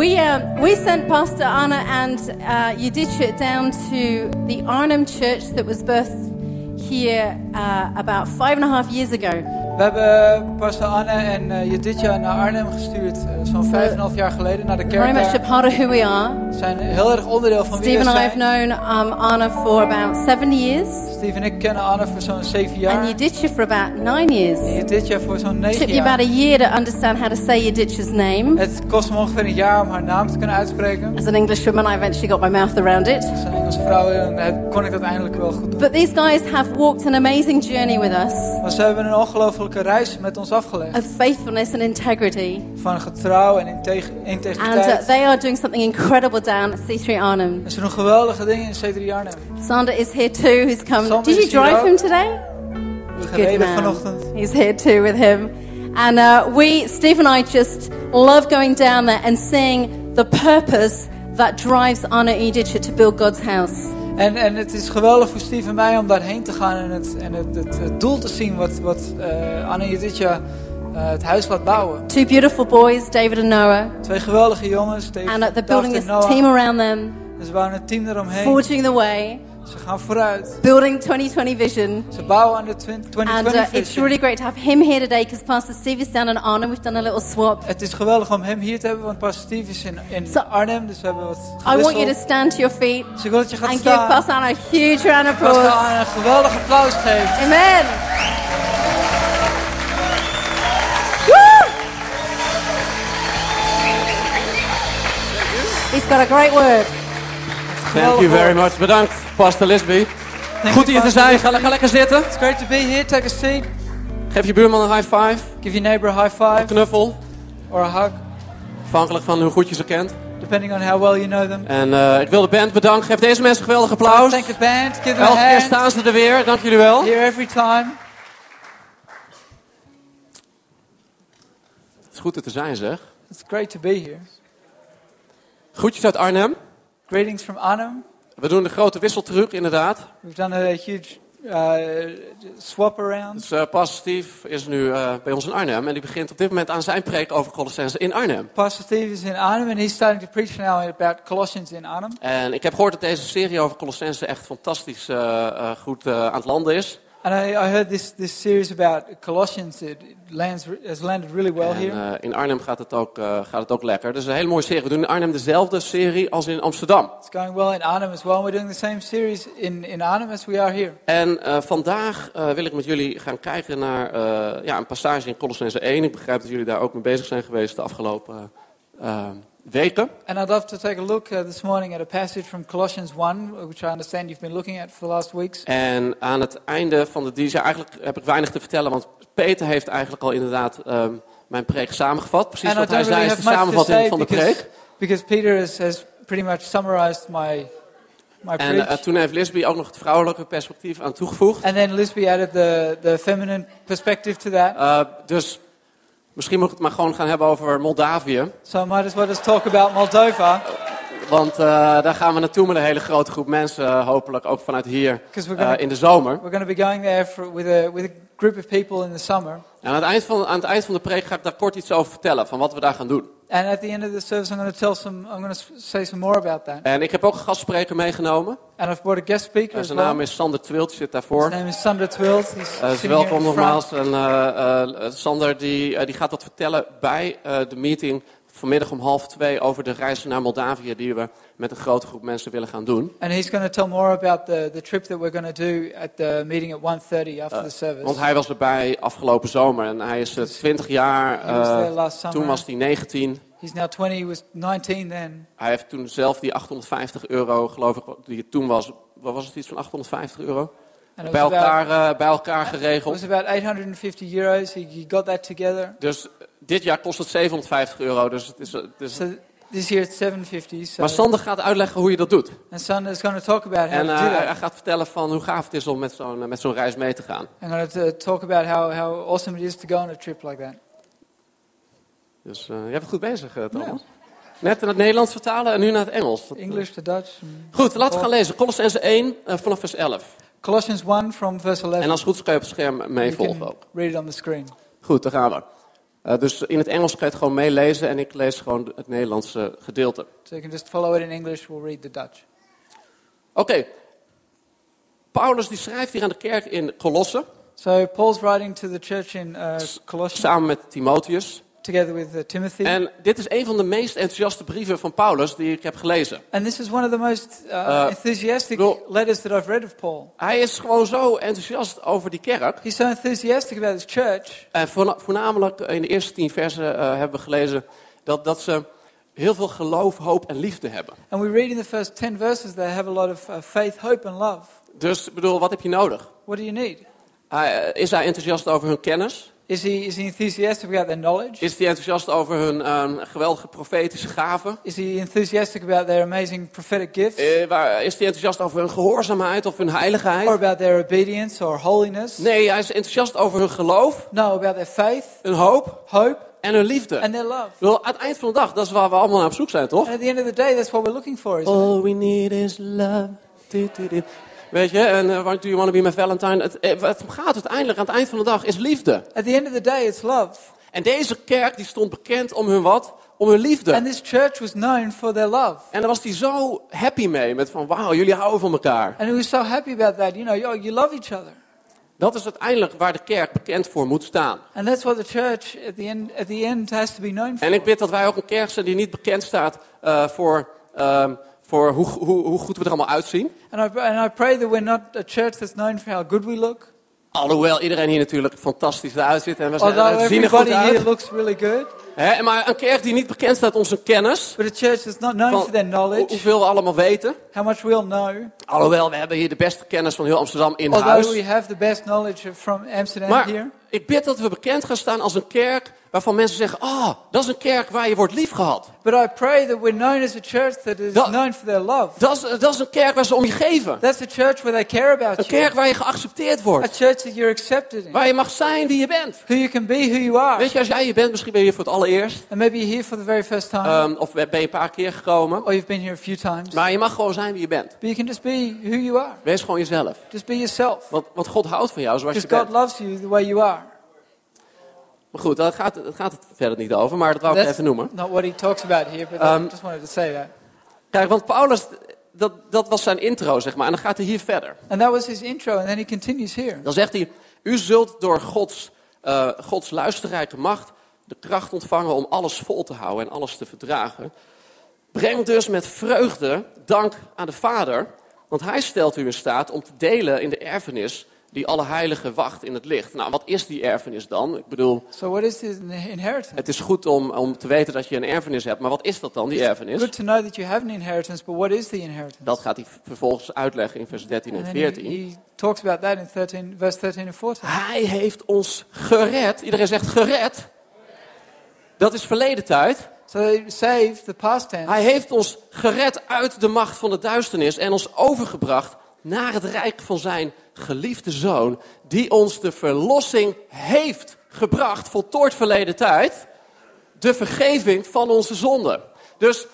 We, um, we sent Pastor Anna and uh, Yuditya down to the Arnhem Church that was birthed here uh, about five and a half years ago. We hebben pastor Anne en uh, naar Arnhem gestuurd, uh, zo'n vijf en een half jaar geleden, naar de kerk Very much a part of who we are. We zijn heel erg onderdeel van wie Steve we and I have zijn. known um, Anna for about seven years, Steve en ik kennen Anne voor zo'n zeven and jaar. Yuditya for about nine years. En Juditja voor zo'n It negen took me about a jaar. year to understand how to say Yuditya's name. Het kost me ongeveer een jaar om haar naam te kunnen uitspreken. As an Englishwoman, I eventually got my mouth around it. Als een Engelse vrouw eh, kon ik dat eindelijk wel goed doen. But these guys have walked an amazing journey with us Maar ze hebben een ongelofelijke reis met ons afgelegd. of faithfulness and integrity. Van getrouw en integ- And uh, integriteit. they are doing something incredible down at C3 Arnhem. En ze doen geweldige dingen in C3 Arnhem. Sander is here too, who's come. Sander Did you drive him today? Gereden vanochtend. He's here too with him. And uh, we, Steve and I, just love going down there and seeing the purpose that drives Anna Editcha to build God's house. En, en het is geweldig voor Steve en mij om daarheen te gaan en het, en het, het, het doel te zien wat, wat uh, Juditja uh, het huis laat bouwen. Two beautiful boys, David and Noah. Twee geweldige jongens, David, And they're building en this Noah. team around them, En ze bouwen een team eromheen. forging the way, Ze gaan vooruit. building 2020 vision. Ze bouwen aan de 20, And 2020 uh, it's really great to have him here today because Pastor Steve is down in Arnhem. We've done a little swap. Het is geweldig om hem hier te hebben, want Pastor Steve is in, in So- Arnhem, dus we hebben wat I want you to stand to your feet Dus ik wil dat je gaat and give staan. Pastor Anna a huge round of Pastor applause. Anne een geweldig applaus geeft. Amen. Got a great word. Thank you very much. Bedankt, Pastor Lisby. Thank Goed hier te zijn. Ga, ga lekker zitten. It's great to be here. Take a seat. Geef je buurman een high five. Give your neighbor a high five Knuffel. or a hug, Afhankelijk van hoe goed je ze kent. depending on how well you know them. En eh, ik wil de band bedanken. Geef deze mensen een geweldig applaus. Thank the band. Give them a Elke keer staan ze er weer. Dank jullie wel. Here every time. Het is goed er te zijn, zeg. It's great to be here. Groetjes uit Arnhem. Greetings from Arnhem. We doen de grote wisseltruc, inderdaad. We've done a huge uh, swap around. Dus eh Pastor Steve is nu eh, bij ons in Arnhem. En die begint op dit moment aan zijn preek over Colossense in Arnhem. Pastor Steve is in Arnhem and he's starting to preach now about Colossians in Arnhem. En ik heb gehoord dat deze serie over Colossense echt fantastisch eh, goed aan het landen is. And I, I heard this, this series about Colossians. It lands, has landed really well En here. eh, in Arnhem gaat het, ook, eh, gaat het ook lekker. Dus een hele mooie serie. We doen in Arnhem dezelfde serie als in Amsterdam. It's going well in Arnhem as well. We're doing the same series in, in Arnhem as we are here. En eh, vandaag wil ik met jullie gaan kijken naar ja, een passage in Colossense 1. Ik begrijp dat jullie daar ook mee bezig zijn geweest de afgelopen weken. And I'd love to take a look uh, this morning at a passage from Colossians 1, which I understand you've been looking at for the last weeks. En aan het einde van de dienst, ja, eigenlijk heb ik weinig te vertellen, want Peter heeft eigenlijk al inderdaad ehm, mijn preek samengevat. Precies and I wat hij don't zei really is de samenvatting van de because, preek. because Peter has, has pretty much summarized my, En eh, toen heeft Lisby ook nog het vrouwelijke perspectief aan toegevoegd. and then Lisby added the, the feminine perspective to that. Eh, dus misschien moet ik het maar gewoon gaan hebben over Moldavië. So I might as well just talk about Moldova. Want eh, daar gaan we naartoe met een hele grote groep mensen, eh, hopelijk ook vanuit hier we're eh, gonna- in de zomer. We're going to be going there for, with, a, with a group of people in the summer. En aan het, eind van, aan het eind van de preek ga ik daar kort iets over vertellen, van wat we daar gaan doen. And at the end of the service, I'm going to tell some, I'm going to say some more about that. En ik heb ook een gastspreker meegenomen. And I've brought a guest speaker as zijn well. naam is Sander Twilt, zit His daarvoor. name is Sander Twilt. He's here welkom nogmaals. En eh, Sander die, die gaat wat vertellen bij de meeting vanmiddag om half twee over de reis naar Moldavië die we met een grote groep mensen willen gaan doen. And he's going to tell more about the, the trip that we're going to do at the meeting at 1.30 after the service. Want hij was erbij afgelopen zomer en hij is eh, 20 jaar. He was eh, last summer. toen was hij 19. He's now 20. He was 19 then. Hij heeft toen zelf die 850 euro, geloof ik, die het toen was. Wat was het iets van 850 euro? It Bij elkaar, about, eh, bij elkaar it geregeld. was about 850 euros. He, he got that together. Dus eh, dit jaar kost het 750 euro. Dus het is, het is... So this year it's 750. So, Maar Sander gaat uitleggen hoe je dat doet. and Sander is going to talk about how En to eh, do hij that. gaat vertellen van hoe gaaf het is om met zo'n, eh, met zo'n reis mee te gaan. I'm going to talk about how, how awesome it is to go on a trip like that. Dus eh, je bent goed bezig, eh, Thomas. Net in het Nederlands vertalen en nu naar het Engels. Dat, eh, English to Dutch. Goed, laten we gaan lezen. Colossense 1 eh, vanaf vers 11. Colossians 1 from verse 11. En als goed kan je op het scherm you meevolgen can ook. read it on the screen. Goed, daar gaan we. Eh, dus in het Engels kan je het gewoon meelezen en ik lees gewoon het Nederlandse gedeelte. So you can just follow it in English, we'll read the Dutch. Oké, Paulus die schrijft hier aan de kerk in Colosse, So Paul's writing to the church in uh, Colossians samen met Timotheus. Together with uh, Timothy. En dit is een van de meest enthousiaste brieven van Paulus die ik heb gelezen. And this is one of the most uh, Uh, enthusiastic letters that I've read of Paul. Hij is gewoon zo enthousiast over die kerk. He's so enthusiastic about his church. En voorna- voornamelijk in de eerste tien versen eh, hebben we gelezen dat, dat ze heel veel geloof, hoop en liefde hebben. And we read in the first 10 verses they have a lot of uh, faith, hope, and love. Dus bedoel, wat heb je nodig? What do you need? Eh, is hij enthousiast over hun kennis? Is he, is he enthusiastic about their knowledge? Is hij enthousiast over hun eh, geweldige profetische gaven? Is he enthusiastic about their amazing prophetic gifts? Eh, waar, is hij enthousiast over hun gehoorzaamheid of hun Or heiligheid? about their obedience or holiness? Nee, hij is enthousiast over hun geloof, No, about their faith, hun hoop hope, en hun liefde. and their love. Bedoel, aan het eind van de dag, dat is waar we allemaal naar op zoek zijn, toch? And at the end of the day, that's what we're looking for, it? All we need is love. Du, du, du. Weet je, en uh, do you want to be my Valentine? Het, eh, het gaat uiteindelijk aan het eind van de dag is liefde. At the end of the day, it's love. En deze kerk die stond bekend om hun wat? Om hun liefde. And this church was known for their love. En daar was hij zo happy mee. Met van, wauw, jullie houden van elkaar. And he was so happy about that. You know, you, you love each other. Dat is uiteindelijk waar de kerk bekend voor moet staan. And that's what the church at the end, at the end has to be known for. En ik bid dat wij ook een kerk zijn die niet bekend staat eh, voor, ehm, voor hoe, hoe, hoe goed we er allemaal uitzien. And I, and I pray that we're not a church that's known for how good we look. Alhoewel iedereen hier natuurlijk fantastisch eruit ziet. En we, zijn, Although we zien er goed everybody here uit. looks really good. Maar een kerk die niet bekend staat om zijn kennis. But a church that's not known for their knowledge, hoeveel we allemaal weten. how much we'll know. Alhoewel, we hebben hier de beste kennis van heel Amsterdam in Although huis. we have the best knowledge from Amsterdam Maar here. Ik bid dat we bekend gaan staan als een kerk waarvan mensen zeggen... Ah, dat is een kerk waar je wordt liefgehad. But I pray that we're known as a church that is Dat- known for their love. Dat is, dat is een kerk waar ze om je geven. That's a church where they care Een about you. kerk waar je geaccepteerd A wordt. church that you're accepted in. Waar je mag zijn wie je bent. Who you can be, who you are. Weet je, als jij je bent, misschien ben je hier voor het allereerst. And maybe you're here for the very first time. ehm, of ben je een paar keer gekomen. or you've been here a few times. Maar je mag gewoon zijn wie je bent. But you can just be who you are. Wees gewoon jezelf. Just be yourself. Want, want God houdt van jou zoals je God bent. loves you the way you are. Maar goed, daar gaat, daar gaat het verder niet over. Maar dat wou ik That's even noemen. not what he talks about here, but Um, I just wanted to say that. Kijk, want Paulus, dat, dat was zijn intro, zeg maar. En dan gaat hij hier verder. And that was his intro, and then he continues here. Dan zegt hij, u zult door Gods, eh, Gods luisterrijke macht de kracht ontvangen om alles vol te houden en alles te verdragen. Breng dus met vreugde dank aan de Vader, want hij stelt u in staat om te delen in de erfenis die alle heiligen wacht in het licht. Nou, wat is die erfenis dan? Ik bedoel, So, what is inheritance? het is goed om, om te weten dat je een erfenis hebt, maar wat is dat dan, die erfenis? Good to know that you have an inheritance, but what is the inheritance? Dat gaat hij vervolgens uitleggen in vers 13 en And then he, 14. he talks about that in 13, verse 13 and 14. Hij heeft ons gered. Iedereen zegt gered. Dat is verleden tijd. So, saved, the past tense. Hij heeft ons gered uit de macht van de duisternis en ons overgebracht naar het rijk van zijn geliefde zoon, die ons de verlossing heeft gebracht, voltooid verleden tijd, de vergeving van onze zonden. Dus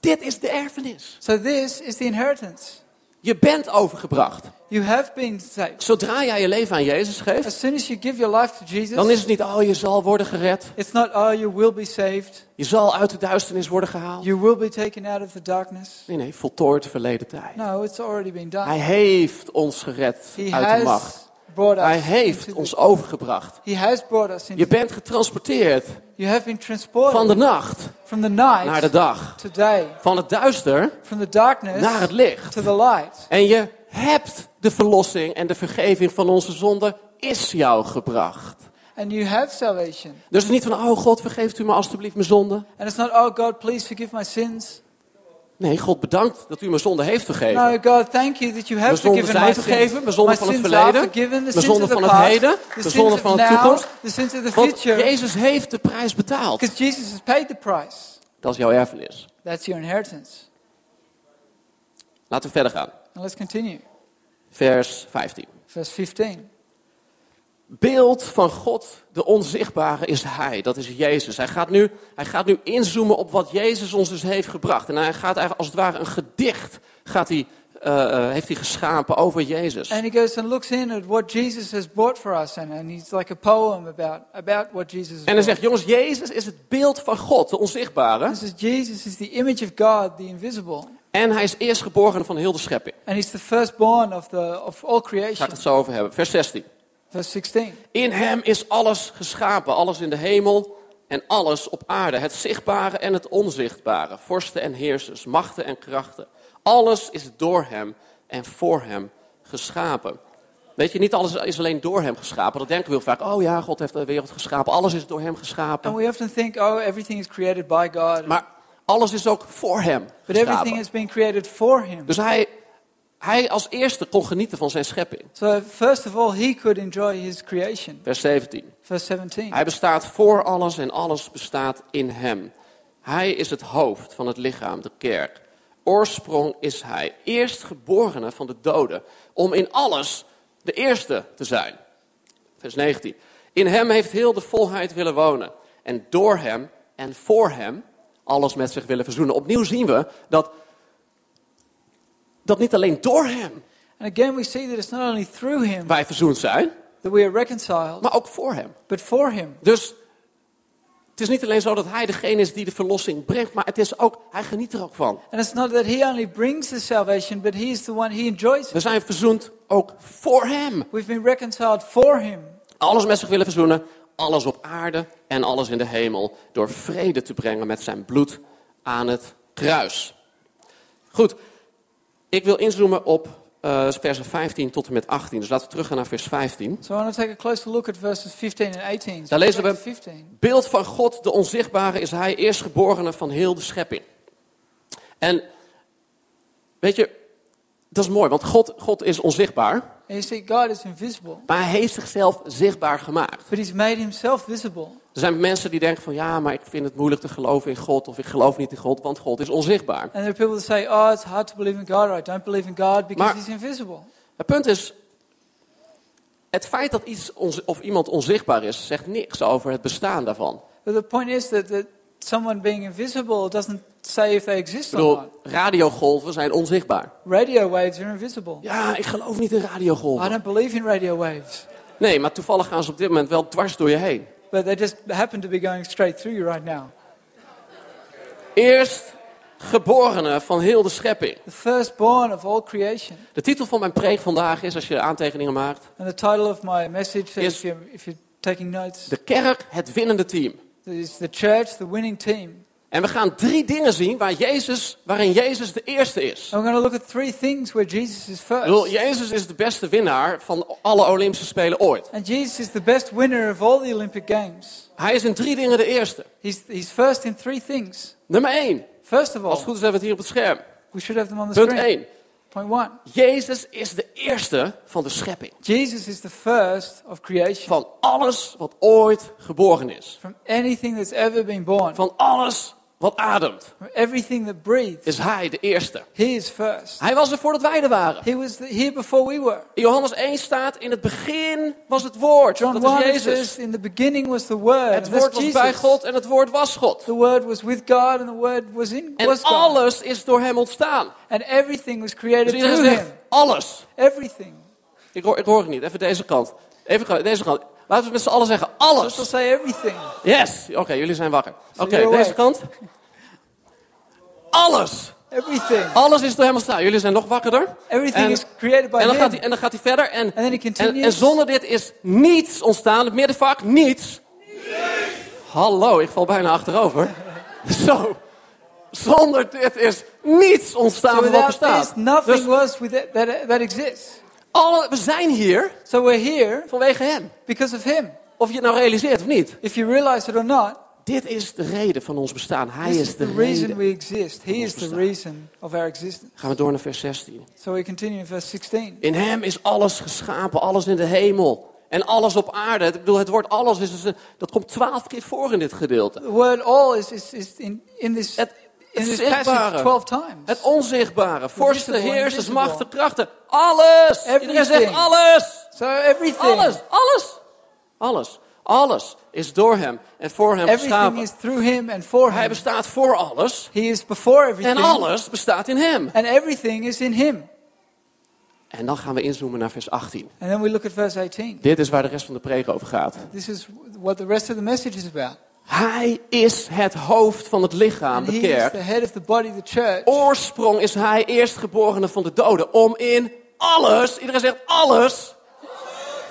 dit is de erfenis. So, this is the inheritance. Je bent overgebracht. You have been saved. Zodra jij je leven aan Jezus geeft, As soon as you give your life to Jesus, dan is het niet, oh je zal worden gered. it's not, oh, you will be saved. Je zal uit de duisternis worden gehaald. You will be taken out of the darkness. Nee, nee, voltooid verleden tijd. No, it's already been done. Hij heeft ons gered He uit de macht. has brought us. Hij heeft ons overgebracht. He has brought us into. Je bent getransporteerd You have been transported van de nacht from the night naar de dag. Van het duister from the darkness naar het licht. to the light. En je hebt de verlossing en de vergeving van onze zonden is jou gebracht. And you have salvation. Dus het is niet van, oh God, vergeeft u me alstublieft mijn zonden. And it's not, oh God, please forgive my sins. Nee, God bedankt dat u mijn zonden heeft vergeven. No, God, thank you that you have Mijn zonden zijn vergeven, mijn zonden van het verleden, mijn zonden van het heden, de zonden van de toekomst. Want. Jezus heeft de prijs betaald. Jesus has paid the price. Dat is jouw erfenis. That's your inheritance. Laten we verder gaan. Now let's continue. Vers 15. Verse 15. Beeld van God, de onzichtbare, is Hij. Dat is Jezus. Hij gaat, nu, hij gaat nu inzoomen op wat Jezus ons dus heeft gebracht. En hij gaat eigenlijk als het ware een gedicht gaat hij, eh, heeft hij geschapen over Jezus. And he goes and looks in at what Jesus has brought for us. And, and he's like a poem about, about what Jesus has En hij zegt, jongens, Jezus is het beeld van God, de onzichtbare. This is Jesus is the image of God, the invisible. En hij is eerstgeborene van heel de schepping. And he's the firstborn of, the, of all Daar ga creation. ik het zo over hebben. Vers 16. Verse 16. In hem is alles geschapen, alles in de hemel en alles op aarde. Het zichtbare en het onzichtbare, vorsten en heersers, machten en krachten. Alles is door hem en voor hem geschapen. Weet je, niet alles is alleen door hem geschapen. Dat denken we heel vaak. Oh ja, God heeft de wereld geschapen. Alles is door hem And geschapen. we often think, oh, everything is created by God. Maar alles is ook voor hem But everything geschapen. has been created for him. Dus hij, hij als eerste kon genieten van zijn schepping. So, first of all, he could enjoy his creation. Vers 17. Verse 17. Hij bestaat voor alles en alles bestaat in hem. Hij is het hoofd van het lichaam, de kerk. Oorsprong is hij, eerstgeborene van de doden, om in alles de eerste te zijn. Vers 19. In hem heeft heel de volheid willen wonen. En door hem en voor hem alles met zich willen verzoenen. Opnieuw zien we dat, dat niet alleen door hem And again, we see that it's not only through him wij verzoend zijn, that we are reconciled, maar ook voor hem. but for him. Dus het is niet alleen zo dat hij degene is die de verlossing brengt, maar het is ook, hij geniet er ook van. And it's not that he only brings the salvation, but he is the one, he enjoys We zijn verzoend ook voor hem. We've been reconciled for him. Alles met zich willen verzoenen, alles op aarde en alles in de hemel, door vrede te brengen met zijn bloed aan het kruis. Goed, ik wil inzoomen op eh versen 15 tot en met 18. Dus laten we teruggaan naar vers 15. So I want to take a closer look at verses 15 and 18. So Daar lezen we- to 15. Beeld van God, de onzichtbare, is hij eerstgeborene van heel de schepping. En weet je, dat is mooi, want God, God is onzichtbaar, And you God is invisible, maar hij heeft zichzelf zichtbaar gemaakt. but he's made himself visible. Er zijn mensen die denken van ja, maar ik vind het moeilijk te geloven in God of ik geloof niet in God, want God is onzichtbaar. And there are people that say, oh, it's hard to believe in God, or I don't believe in God because Maar- he's invisible. Het punt is, het feit dat iets of iemand onzichtbaar is, zegt niks over het bestaan daarvan. But the point is that, that someone being invisible doesn't say if they Ik exist or bedoel, not. radiogolven zijn onzichtbaar. Radio waves are invisible. Ja, ik geloof niet in I radiogolven. don't believe in radio waves. Nee, maar toevallig gaan ze op dit moment wel dwars door je heen. But they just happen to be going straight through you right now. Eerst geborene van heel de schepping. The firstborn of all creation. De titel van mijn preek vandaag is, als je aantekeningen maakt, And the title of my message, Is- if you're, if you're taking notes, de kerk, het winnende team. is the church, the winning team. En we gaan drie dingen zien waar Jezus, waarin Jezus de eerste is. And we're going to look at three things where Jesus is Ik bedoel, first. Jezus is de beste winnaar van alle Olympische Spelen ooit. And Jesus is the best winner of all the Olympic Games. Hij is in drie dingen de eerste. He's, he's first in three things. Nummer één. First of Als het all, goed is hebben we het hier op het scherm. we should have them on the Punt screen. één. Point one. Jezus is de eerste van de schepping. Jesus is the first of creation. Van alles wat ooit geboren is. From anything that's ever been born, Van alles wat ademt. everything that breathes, Is hij de eerste. he is first. Hij was er voordat wij er waren. He was here before we were. In Johannes 1 staat, in het begin was het woord. John Dat 1 is Jezus. says, in the beginning was the Word. Het woord was bij. God en het woord was God. The Word was with God and the Word was in En was God. alles is door hem ontstaan. And everything was created Dus through zegt, him. alles. Everything. Ik hoor, ik hoor het niet. Even deze kant. Even deze kant. Laten we met z'n allen zeggen, alles. say everything. Yes. Oké, jullie zijn wakker. Oké, deze kant. Alles. Everything. Alles is door hem ontstaan. Jullie zijn nog wakkerder. Everything En- is created by En dan, him. gaat hij, en dan gaat hij verder. En, en, en zonder dit is niets ontstaan. Het middenvak, niets. Hallo, ik val bijna achterover. Zo. Zonder dit is niets ontstaan so wat without this, bestaat. nothing Dus was with it, that, that exists. Alle, we zijn hier So we're here vanwege hem. because of him. Of je het nou realiseert of niet. If you realize it or not, Dit is de reden van ons bestaan. Hij this is de the reason reden. we exist. He is the reason of our existence. Gaan we door naar vers 16. So we continue in verse 16. In hem is alles geschapen, alles in de hemel. En alles op aarde. Ik bedoel, het woord alles is, dus dat komt twaalf keer voor in dit gedeelte. The word all is, is, is in, in this, Het, het this zichtbare. passage 12 times. Het onzichtbare, vorsten, heersers, machten, krachten. Alles! Iedereen zegt alles! So everything, Alles, alles, alles. Alles is door hem en voor hem everything geschapen. is through him and for Hij him. bestaat voor alles He is before everything. en alles bestaat in hem. And everything is in him. En dan gaan we inzoomen naar vers 18. And then we look at verse 18. Dit is waar de rest van de preek over gaat. This is what the rest of the message is about. Hij is het hoofd van het lichaam, de he is kerk. the head of the body, the church. Oorsprong is hij eerstgeborene van de doden. Om in alles, iedereen zegt alles,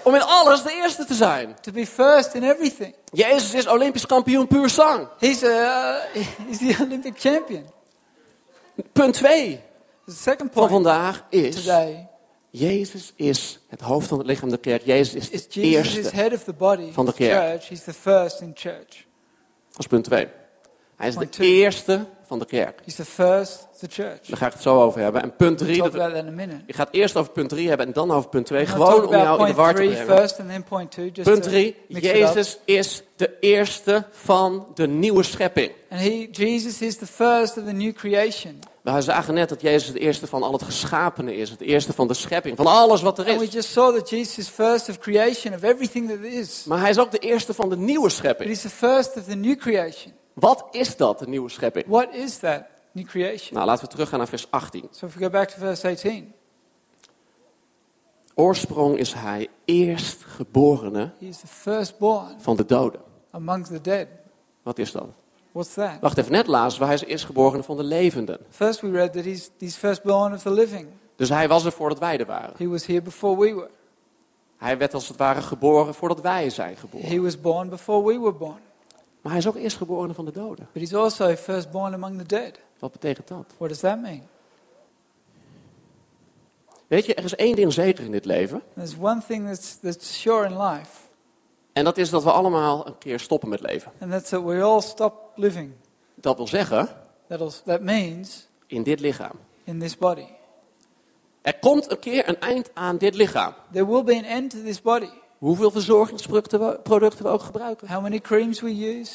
om in alles de eerste te zijn. To be first in everything. Jezus is Olympisch kampioen puur zang. He's, a, he's the Olympic champion. Punt 2 The second van vandaag is, today Jezus is het hoofd van het lichaam, de kerk. Jezus is is de is eerste. head of the body, van de kerk. church. He's the first in church. Dat is punt 2. Hij is de eerste van de kerk. He's the first of the church. Daar ga ik het zo over hebben. En punt We'll 3, talk about that in a minute. ik ga het eerst over punt 3 hebben en dan over punt 2. I'm gonna Gewoon om jou in de war te brengen. Punt to 3. mix it up. Jezus is de eerste van de nieuwe schepping. And he, Jesus is the first of the new creation. We zagen net dat Jezus het eerste van al het geschapene is. Het eerste van de schepping. Van alles wat er And we is. just saw that Jesus is first of creation, of everything that is. Maar hij is ook de eerste van de nieuwe But schepping. he's the first of the new creation. Wat is dat, de nieuwe schepping? What is that new creation? Nou, laten we teruggaan naar vers 18. So if we go back to verse 18, Oorsprong is hij eerstgeborene he is the firstborn van de doden. amongst the dead. Wat is dat? What's that? Wacht even, net lazen we, hij is eerstgeborene van de levenden. First we read that he's, he's firstborn of the living. Dus hij was er voordat wij er waren. He was here before we were. Hij werd als het ware geboren voordat wij zijn geboren. He was born before we were born. Maar hij is ook eerstgeborene van de doden. But he's also firstborn among the dead. Wat betekent dat? What does that mean? Weet je, er is één ding zeker in dit leven. There's one thing that's, that's sure in life, En dat is dat we allemaal een keer stoppen met leven. and that's that we all stop living. Dat wil zeggen, That'll, that means in dit lichaam. in this body. Er komt een keer een eind aan dit lichaam. There will be an end to this body. Hoeveel verzorgingsproducten we, ook gebruiken. How many creams we use.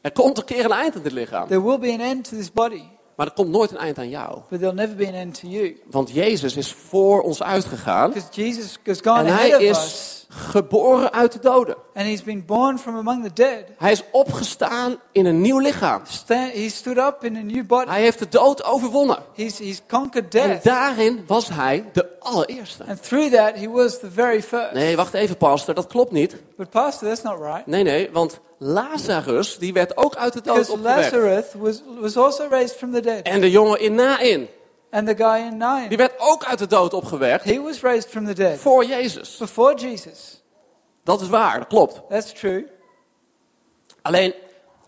Er komt een keer een eind aan dit lichaam. There will be an end to this body, Maar er komt nooit een eind aan jou. but there'll never be an end to you. Want Jezus is voor ons uitgegaan. Because Jesus has gone En hij is us, geboren uit de doden. And he's been born from among the dead. Hij is opgestaan in een nieuw lichaam. Sta- he stood up in a new body. Hij heeft de dood overwonnen. He's, he's conquered En death. daarin was hij de allereerste. And through that, he was the very first. Nee, wacht even, pastor, dat klopt niet. But, Pastor, that's not right. Nee, nee, want Lazarus, die werd ook uit de dood Because opgewekt. Lazarus was, was also raised from the dead. En de jongen in Nain, And the guy in die nine, werd ook uit de dood opgewekt he was raised from the dead voor Jezus. before Jesus. Dat is waar, dat klopt. That's true. Alleen,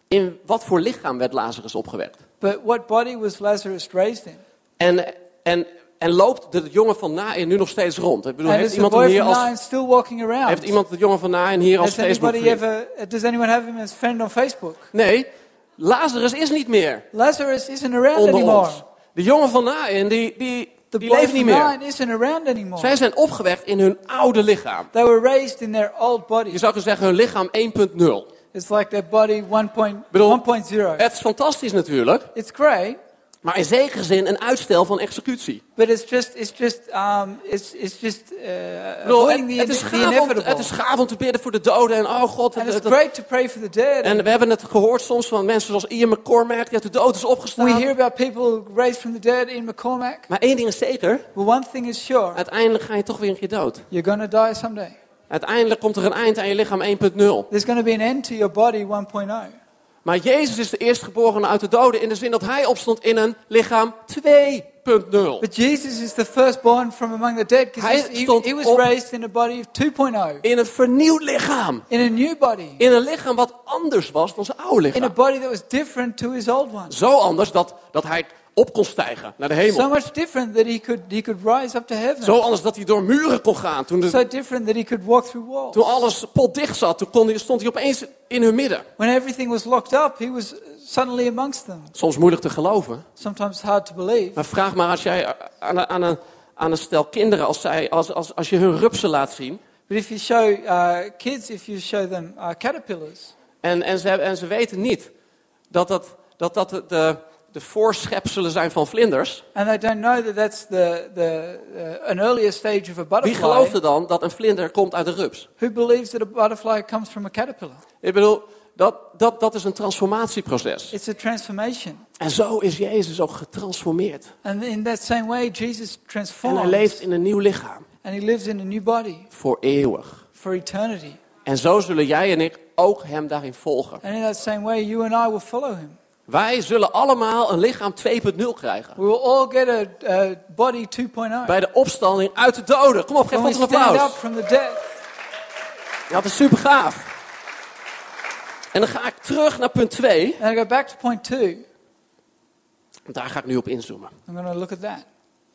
in wat voor lichaam werd Lazarus opgewekt? But what body was Lazarus raised in? En, en, en loopt de jongen van Nain nu nog steeds rond? Ik bedoel, And heeft iemand hier als, nine still walking around? heeft iemand de jongen van Nain hier als Facebook anybody ever, does anyone have him as friend on Facebook? Nee, Lazarus is niet meer Lazarus isn't around onder anymore. ons. De jongen van Nain, die, die, The die from niet meer. isn't around anymore. Zij zijn opgewekt in hun oude lichaam. They were raised in their old Je body. zou kunnen zeggen hun lichaam 1.0. It's like their body 1.0. bedoel- 1.0. Het is fantastisch natuurlijk, It's great, maar in zekere zin een uitstel van executie. but it's just, it's just, um, it's, it's just uh, avoiding het, the, het, is the gaaf om, het is gaaf om te bidden voor de doden en oh god. and het- it's great to pray for the dead. en we hebben het gehoord soms van mensen zoals Ian McCormack die uit de dood is we opgestaan. hear about people raised from the dead in McCormack. Maar één ding is zeker, But one thing is sure, uiteindelijk ga je toch weer een keer dood. you're to die someday. Uiteindelijk komt er een eind aan je lichaam 1.0. There's to be an end to your body 1.0. Maar Jezus is de eerstgeborene uit de doden in de zin dat hij opstond in een lichaam 2.0. But Jesus is the firstborn from among the dead Hij because he, stond he was op- raised in a body of 2.0. In een vernieuwd lichaam. In a new body. In een lichaam wat anders was dan zijn oude In a lichaam. body that was different to his old one. Zo anders dat, dat hij op kon stijgen naar de So hemel. much different that he could, he could rise up to heaven. Zo anders dat hij door muren kon gaan. Toen, de- So different that he could walk through walls. toen alles potdicht zat, toen kon hij, stond hij opeens in hun midden. When everything was locked up, he was suddenly amongst them. Soms moeilijk te geloven. Sometimes hard to believe. Maar vraag maar als jij aan een, aan een, aan een stel kinderen, als, zij, als, als, als je hun rupsen laat zien. But if you show uh, kids, if you show them uh, caterpillars, En, en, ze, en ze weten niet dat dat, dat, dat de, de, de voorschepselen zijn van vlinders. and they don't know that that's the, the, uh, an earlier stage of a Wie butterfly, gelooft er dan dat een vlinder komt uit een rups? who believes that a butterfly comes from a caterpillar? Ik bedoel, dat, dat, dat is een transformatieproces. It's a transformation. En zo is Jezus ook getransformeerd. And in that same way, Jesus En hij leeft in een nieuw lichaam. And he lives in a new body Voor eeuwig. for eternity. En zo zullen jij en ik ook hem daarin volgen. And in that same way, you and I will follow him. Wij zullen allemaal een lichaam 2.0 krijgen. We will all get a, a body 2.0. Bij de opstanding uit de doden. Kom op, geef When ons een stand up applaus. from the dead. Ja, dat is super gaaf. En dan ga ik terug naar punt 2. And I go back to point two. Daar ga ik nu op inzoomen. I'm going to look at that.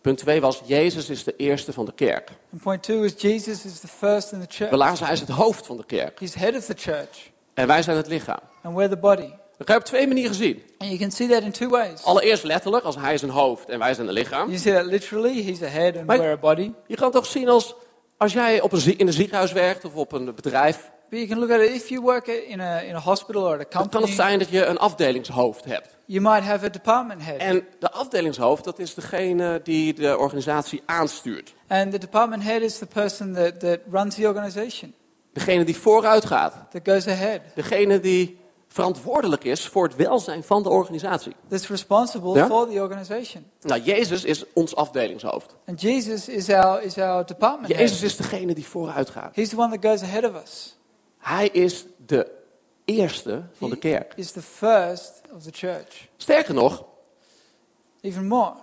Punt 2 was, Jezus is de eerste van de kerk. And point two is Jesus is the first in the church. Lazen, hij is het hoofd van de kerk. He's head of the church. En wij zijn het lichaam. And we're the body. Dat kan je op twee manieren zien. And you can see that in two ways. Allereerst letterlijk, als hij is een hoofd en wij zijn het lichaam. You see that literally, he's a head and we're a body. Je kan het ook zien als, als jij op een, in een ziekenhuis werkt of op een bedrijf. But you can look at it if you work in a, in a hospital or at a Dan kan het company. zijn dat je een afdelingshoofd hebt. You might have a department head. En de afdelingshoofd, dat is degene die de organisatie aanstuurt. And the department head is the person that, that runs the organization, Degene die vooruit gaat. that goes ahead, Degene die verantwoordelijk is voor het welzijn van de organisatie. that's responsible Ja? for the organization. Nou, Jezus is ons afdelingshoofd. And Jesus is our, is our department Jezus head. is degene die vooruit gaat. He's the one that goes ahead of us. Hij is de eerste van de He kerk. is the first of the church. Sterker nog, Even more,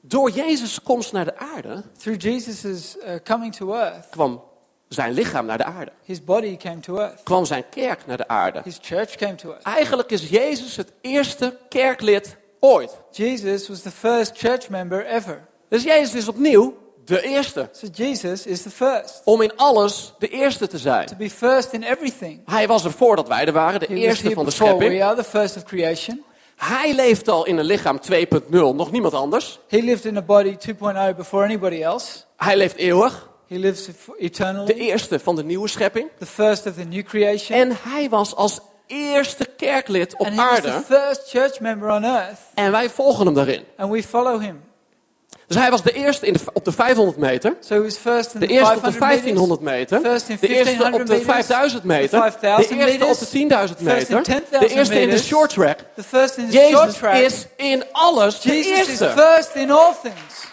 door Jezus' komst naar de aarde through Jesus' uh, coming to earth, kwam zijn lichaam naar de aarde. his body came to earth. Kwam zijn kerk naar de aarde. His church came to earth. Eigenlijk is Jezus het eerste kerklid ooit. Jesus was the first church member ever. Dus Jezus is opnieuw de eerste. So Jesus is the first. Om in alles de eerste te zijn. To be first in everything. Hij was er voordat wij er waren, de He eerste van de before we schepping. are, the first of creation. Hij leeft al in een lichaam 2.0, nog niemand anders. He lived in a body 2.0 before anybody else. Hij leeft eeuwig, He lives f- de eternally. eerste van de nieuwe schepping. The first of the new creation. En hij was als eerste kerklid op And he was the aarde. first church member on earth. En wij volgen hem daarin. And we follow him. Dus hij was de eerste in de, op de 500 meter. So he was first in De eerste op de 500 1500 meters. meter. First in De eerste op 1500 de meters. 5000 meter. The 5000 De eerste op de 10.000 First in meter. 10,000 De eerste in de short track. The first in the short Jezus track. is in alles de Jesus is eerste. first in all things.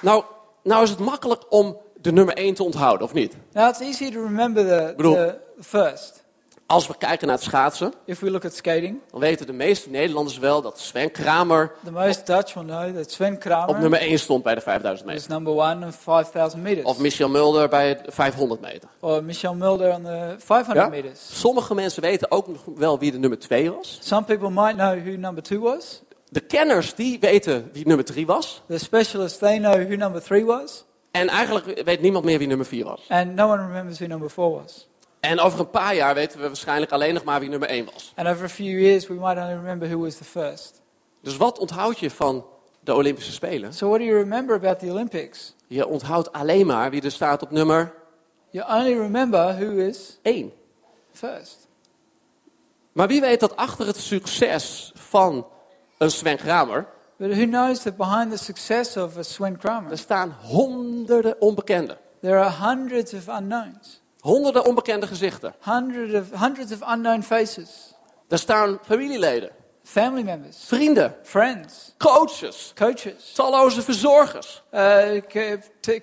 Nou, nou is het makkelijk om de nummer 1 te onthouden, of niet? Now it's easy to remember the, bedoel- the first. Als we kijken naar het schaatsen, If we look at skating, dan weten de meeste Nederlanders wel dat Sven Kramer the most Dutch will know that Sven op Kramer nummer 1 stond bij de 5000 was meter. number one on 5,000 meters. Of Michel Mulder bij de 500 meter. or Michel Mulder on the 500 Ja? meters. Sommige mensen weten ook nog wel wie de nummer 2 was. Some people might know who number two was. De kenners die weten wie nummer 3 was. The specialists, they know who number three was. En eigenlijk weet niemand meer wie nummer 4 was. And no one remembers who number four was. En over een paar jaar weten we waarschijnlijk alleen nog maar wie nummer 1 was. And over a few years, we might only remember who was the first. Dus wat onthoud je van de Olympische Spelen? So what do you remember about the Olympics? Je onthoudt alleen maar wie er staat op nummer You only remember who is 1. first. Maar wie weet dat achter het succes van een Sven Kramer, But who knows that behind the success of a Sven Kramer, er staan honderden onbekenden. there are hundreds of unknowns. Honderden onbekende gezichten. Hundred of, hundreds of unknown faces. Er staan familieleden, Family members, vrienden, friends, coaches, coaches, talloze verzorgers, uh,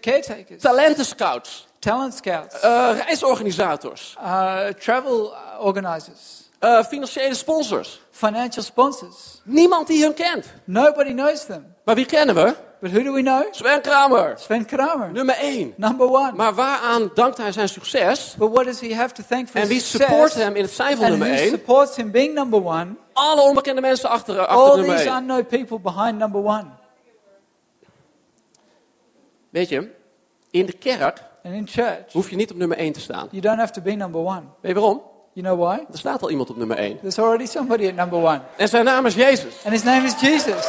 caretakers, talentenscouts, talent scouts, eh, reisorganisators, uh, travel organizers, eh, financiële sponsors. financial sponsors. Niemand die hun kent. Nobody knows them. Maar wie kennen we? But who do we know? Sven Kramer, Sven Kramer, nummer 1. number one. Maar waaraan dankt hij zijn succes? But what does he have to thank for En wie support hem in het zijn van and nummer who 1? supports him being number one? Alle onbekende mensen achter, achter All nummer these 1. unknown people behind number one. Weet je, in de kerk And in church, hoef je niet op nummer 1 te staan. you don't have to be number one. Weet je waarom? You know why? Er staat al iemand op nummer 1. There's already somebody at number one. En zijn naam is Jezus. And his name is Jesus.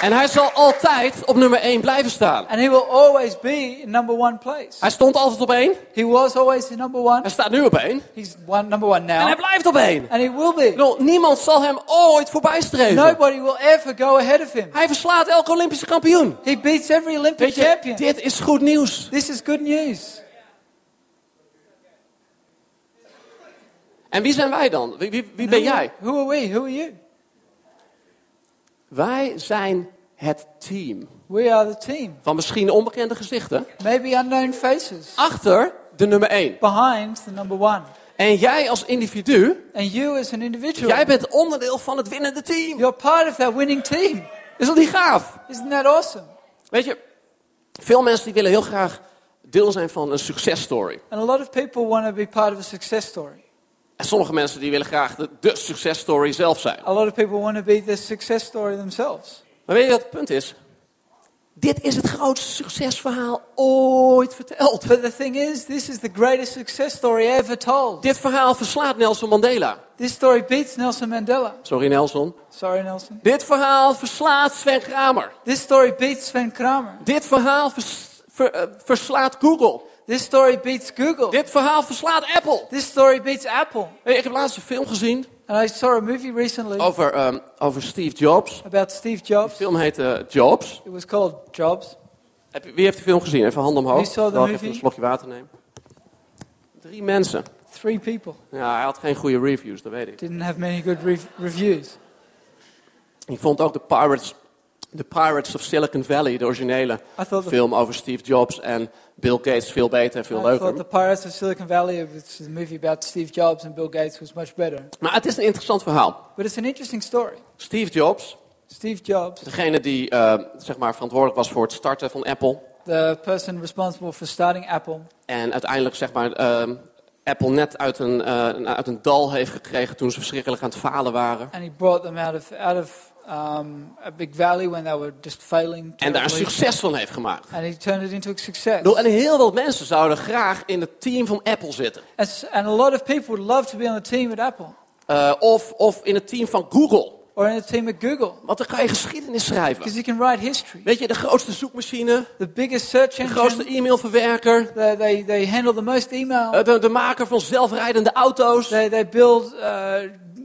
En hij zal altijd op nummer 1 blijven staan. And he will always be in number one place. Hij stond altijd op 1. He was always in number one. Hij staat nu op 1. He's one, number one En hij now. blijft op 1. And he will be. Bedoel, Niemand zal hem ooit voorbij streven. Nobody will ever go ahead of him. Hij verslaat elke Olympische kampioen. He beats every Olympic je, champion. dit is goed nieuws. This is good news. En wie zijn wij dan? Wie, wie, wie ben jij? Who are we? Who are you? Wij zijn het team We are the team. van misschien onbekende gezichten Maybe unknown faces. achter de nummer 1. Behind the number one. En jij als individu, And you as an individual. jij bent onderdeel van het winnende team. You're part of that winning team. Is dat niet gaaf? Isn't that awesome? Weet je, veel mensen die willen heel graag deel zijn van een successtory. And a lot of people want to be part of a success story. En sommige mensen die willen graag de, de successtory zelf zijn. A lot of people want to be the success story themselves. Maar weet je wat het punt is? Dit is het grootste succesverhaal ooit verteld. But the thing is, this is the greatest success story ever told. Dit verhaal verslaat Nelson Mandela. This story beats Nelson Mandela. Sorry Nelson. Sorry, Nelson. Dit verhaal verslaat Sven Kramer. This story beats Sven Kramer. Dit verhaal vers- ver- eh, verslaat Google. This story beats Google. Dit verhaal verslaat Apple. This story beats Apple. Ik heb laatst een film gezien And I saw a movie recently over, ehm, over Steve Jobs. about Steve De Jobs. film heette Jobs. It was called Jobs. Wie heeft die film gezien? Even handen omhoog. Wie saw the movie? even een slokje water neem. Drie mensen. Three people. Ja, hij had geen goede reviews, dat weet ik. Didn't have many good rev- reviews. Ik vond ook de Pirates, The Pirates of Silicon Valley, de originele film over Steve Jobs en Bill Gates, veel beter en veel I thought leuker. the Pirates of Silicon Valley, it's the movie about Steve Jobs and Bill Gates, was much better. Maar het is een interessant verhaal. But it's an interesting story. Steve Jobs, Steve Jobs, degene die eh, zeg maar verantwoordelijk was voor het starten van Apple. the person responsible for starting Apple, En uiteindelijk zeg maar ehm, Apple net uit een, eh, uit een dal heeft gekregen toen ze verschrikkelijk aan het falen waren. and he brought them out of out of um, a big valley when they were just failing. En daar een succes van heeft gemaakt. And he turned it into a success. En heel veel mensen zouden graag in het team van Apple zitten. And, a lot of people would love to be on the team at Apple Eh, of, of in het team van Google. or in the team at Google Want dan kan je geschiedenis schrijven. because you can write history. Weet je, de grootste zoekmachine, The biggest search de grootste engine. e-mailverwerker, They, they, they handle the most email. eh, de, de maker van zelfrijdende auto's, They, they build uh,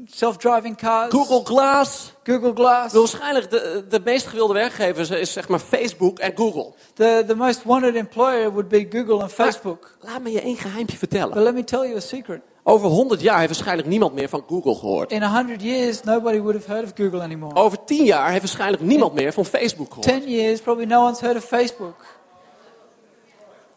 self-driving cars. Google Glass. Google Glass. Waarschijnlijk de, de meest gewilde werkgever is, zeg maar Facebook en Google. The, the most wanted employer would be Google and Facebook. Laat me je één geheimje But vertellen. let me tell you a secret. Over 100 jaar heeft waarschijnlijk niemand meer van Google gehoord. In a hundred years, nobody would have heard of Google anymore. Over 10 jaar heeft waarschijnlijk niemand meer van Facebook gehoord. Ten years, probably no one's heard of Facebook.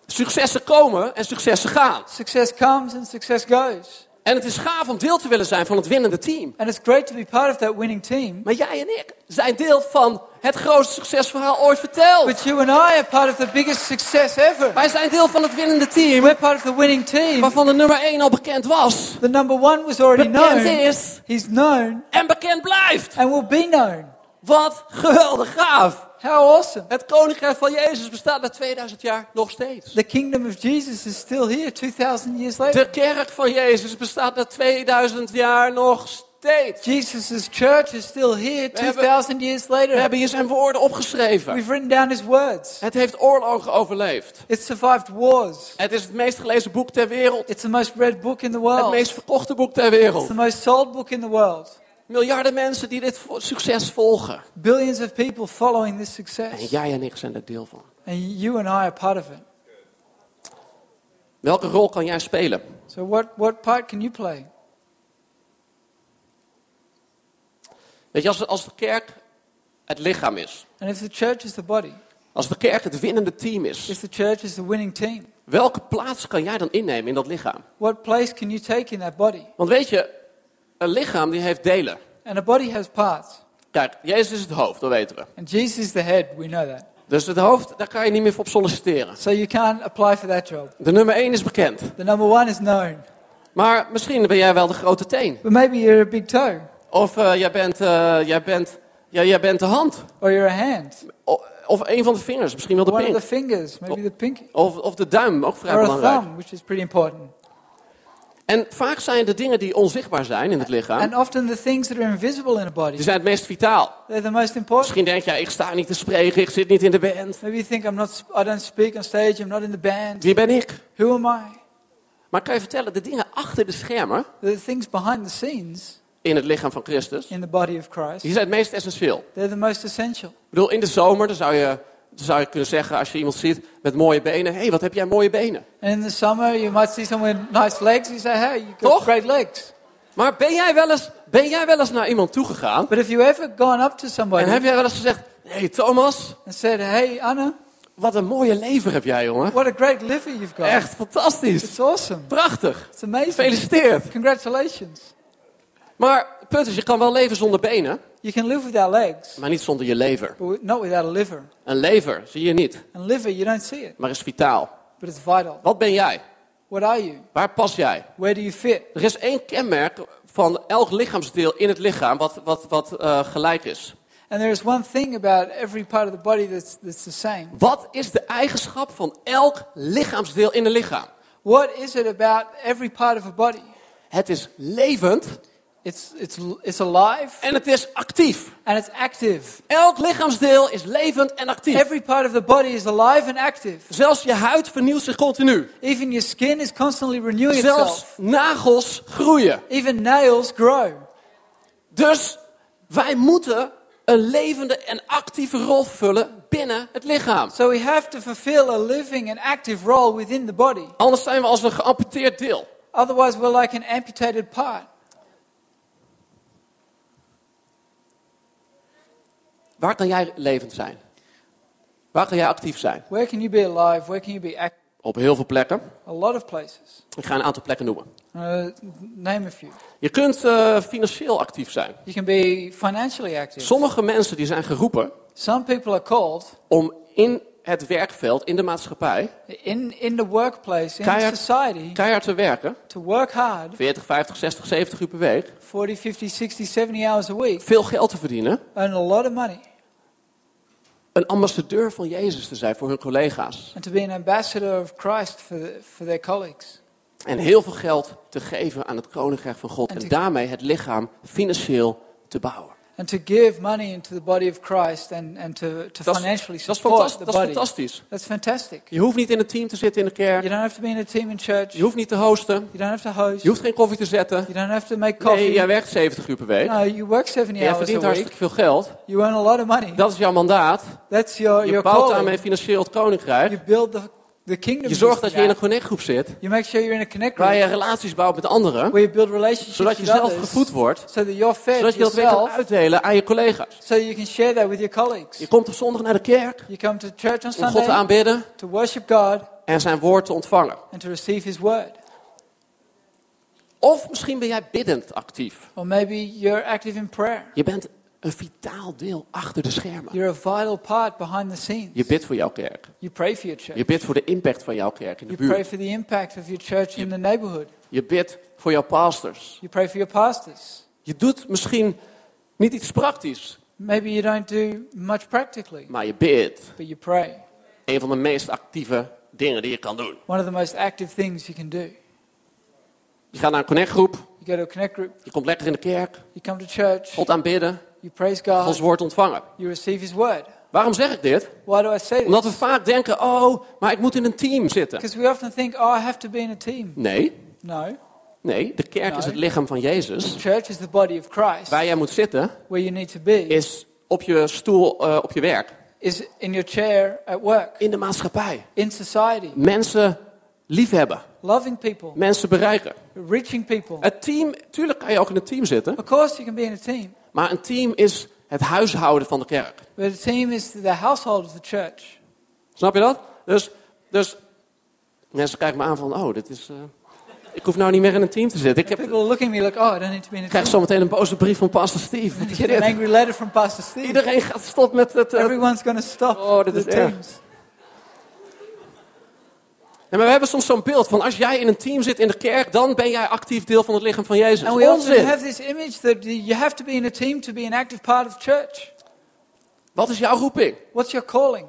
Successen komen en successen gaan. Success comes and success goes. En het is gaaf om deel te willen zijn van het winnende team. And it's great to be part of that winning team. Maar jij en ik zijn deel van het grootste succesverhaal ooit verteld. But you and I are part of the biggest success ever. Wij zijn deel van het winnende team. We're part of the winning team. Waarvan de nummer 1 al bekend was. The number one was already Bekend known. is He's known en bekend blijft. and will be known. Wat geweldig gaaf. How awesome. Het koninkrijk van Jezus bestaat na 2000 jaar nog steeds. The kingdom of Jesus is still here 2000 years later. De kerk van Jezus bestaat na 2000 jaar nog steeds. Jesus' church is still here 2000 years We later. hebben hier zijn woorden opgeschreven. We've written down his words. Het heeft oorlogen overleefd. It survived wars. Het is het meest gelezen boek ter wereld. It's the most read book in the Het world. meest verkochte boek ter It's wereld. the most sold book in the world. Miljarden mensen die dit succes volgen. Billions of people following this En success. jij en ik zijn er deel van. And you and I are part of it. Welke rol kan jij spelen? So what, what part can you play? Weet je, als, als de kerk het lichaam is. And if the church is the body, Als de kerk het winnende team is. if the church is the winning team, Welke plaats kan jij dan innemen in dat lichaam? what place can you take in that body? Want weet je, een lichaam die heeft delen. And a body has parts. Kijk, Jezus is het hoofd, dat weten we. And Jesus is the head, we know that. Dus het hoofd, daar kan je niet meer voor op solliciteren. So you can't apply for that job. De nummer 1 is bekend. The number one is known. Maar misschien ben jij wel de grote teen. But maybe you're a big toe, Of eh, jij, bent, eh, jij, bent, ja, jij bent de hand. or you're a hand, O- Of een van de vingers, misschien wel de one of pink. the fingers, maybe the pinky, Of, of de duim, ook vrij or a belangrijk. thumb, which is pretty important. En vaak zijn de dingen die onzichtbaar zijn in het lichaam, And often the things that are invisible in a body, die zijn het meest vitaal. they're the most important. Misschien denk jij, ik sta niet te spreken, ik zit niet in de band. Maybe you think I'm not, I don't speak on stage, I'm not in the band. Wie ben ik? Who am I? Maar kan je vertellen, de dingen achter de schermen The things behind the scenes in het lichaam van Christus, in the body of die Christ, zijn het meest essentieel. they're the most essential. Ik bedoel, in de zomer dan zou, je, zou je kunnen zeggen, als je iemand ziet met mooie benen, hé, hey, wat heb jij mooie benen? And in the summer, you might see someone with nice legs, you say, hey, you've got Toch? great legs. Maar ben jij wel eens, ben jij wel eens naar iemand toegegaan? But if you ever gone up to somebody En heb jij wel eens gezegd: Hé hey Thomas, and said, Hey, Anna, wat een mooie lever heb jij, jongen. what a great liver you've got. Echt fantastisch. It's awesome. Prachtig. It's amazing. Gefeliciteerd. Congratulations. Maar punt is, je kan wel leven zonder benen, You can live without legs, maar niet zonder je lever. but not without a liver. Een lever zie je niet, And liver, you don't see it, maar is vitaal. but it's vital. Wat ben jij? What are you? Waar pas jij? Where do you fit? Er is één kenmerk van elk lichaamsdeel in het lichaam wat, wat, wat eh, gelijk is. And there is one thing about every part of the body that's, that's the same. Wat is de eigenschap van elk lichaamsdeel in een lichaam? What is it about every part of a body? Het is levend It's, it's, it's alive en het is actief. and it's active. Elk lichaamsdeel is levend en actief. Every part of the body is alive and active. Zelfs je huid vernieuwt zich continu. Even your skin is constantly renewing Zelfs itself. nagels groeien. Even nails grow. Dus wij moeten een levende en actieve rol vullen binnen het lichaam. So we have to fulfill a living and active role within the body. Anders zijn we als een geamputeerd deel. Otherwise, we're like an amputated part. Waar kan jij levend zijn? Waar kan jij actief zijn? Where can you be alive? Where can you be active? Op heel veel plekken. A lot of places. Ik ga een aantal plekken noemen. Uh, name a few. Je kunt eh, financieel actief zijn. You can be financially active. Sommige mensen die zijn geroepen Some people are called om in het werkveld, in de maatschappij, in, in the workplace, in Keihard- society, keihard te werken. to work hard 40, 50, 60, 70 uur per week. 40, 50, 60, 70 hours a week, Veel geld te verdienen. earn a lot of money, Een ambassadeur van Jezus te zijn voor hun collega's. and to be an ambassador of Christ for, the, for their colleagues. En heel veel geld te geven aan het koninkrijk van God. En daarmee het lichaam financieel te bouwen. And to give money into the body of Christ and, and to, to financially support the dat is body. fantastisch. That's fantastic. Je hoeft niet in een team te zitten in de kerk. You don't have to be in a team in church. Je hoeft niet te hosten. You don't have to host. Je hoeft geen koffie te zetten. You don't have to make Nee, coffee. jij werkt 70 uur per week. No, you work 70 Jij hours verdient a hartstikke week. veel geld. You earn a lot of money. Dat is jouw mandaat. That's your, Je your bouwt calling. daarmee financieel het koninkrijk. You build the, the kingdom. Je zorgt dat je in een connectgroep zit. You make sure you're in a connect Waar group je relaties bouwt met anderen. where you build relationships Zodat je zelf others, gevoed wordt. so that you're fed Zodat je dat weer kan yourself, uitdelen aan je collega's. so you can share that with your colleagues. Je komt op zondag naar de kerk You come to church on om God te Sunday aanbidden to worship God en zijn woord te ontvangen. and to receive His word. Of misschien ben jij biddend actief. Or maybe you're active in prayer. Je bent een vitaal deel achter de schermen. You're a vital part behind the scenes. Je bidt voor jouw kerk. You pray for your church. Je bidt voor de impact van jouw kerk in de You pray buurt. for the impact of your church in the neighborhood. Je bidt voor jouw pastors. You pray for your pastors. Je doet misschien niet iets praktisch, Maybe you don't do much practically, maar je bidt. but you pray. Een van de meest actieve dingen die je kan doen. One of the most active things you can do. Je gaat naar een connectgroep. You go to a connect group, Je komt lekker in de kerk. you come to church, God aanbidden. You praise Gods God, woord ontvangen. you receive His word. Waarom zeg ik dit? Why do I say Omdat we this? vaak denken, oh, maar ik moet in een team zitten. Because we often think, oh, I have to be in a team. Nee, No. nee, de kerk is het lichaam van Jezus. Church is the body of Christ. Waar jij moet zitten, Where you need to be is op je stoel, eh, op je werk. is in your chair at work, In de maatschappij. in society, Mensen liefhebben. loving people, Mensen bereiken. reaching people. Het team, tuurlijk kan je ook in een team zitten. Of course, you can be in a team, Maar een team is het huishouden van de kerk. but a team is the household of the church. Snap je dat? Dus, dus mensen kijken me aan van, oh, dit is... eh, ik hoef nou niet meer in een team te zitten. Ik heb, People are looking at me like, oh, I don't need to be in a ik krijg team. zo meteen een boze brief van pastor Steve. Get an dit? angry letter from Pastor Steve. Iedereen gaat stop met het... eh, Everyone's stop Oh, dit the is teams. Maar we hebben soms zo'n beeld van als jij in een team zit in de kerk, dan ben jij actief deel van het lichaam van Jezus. And we Onzin. have this image that you have to be in a team to be an active part of church. Wat is jouw roeping? What's your calling?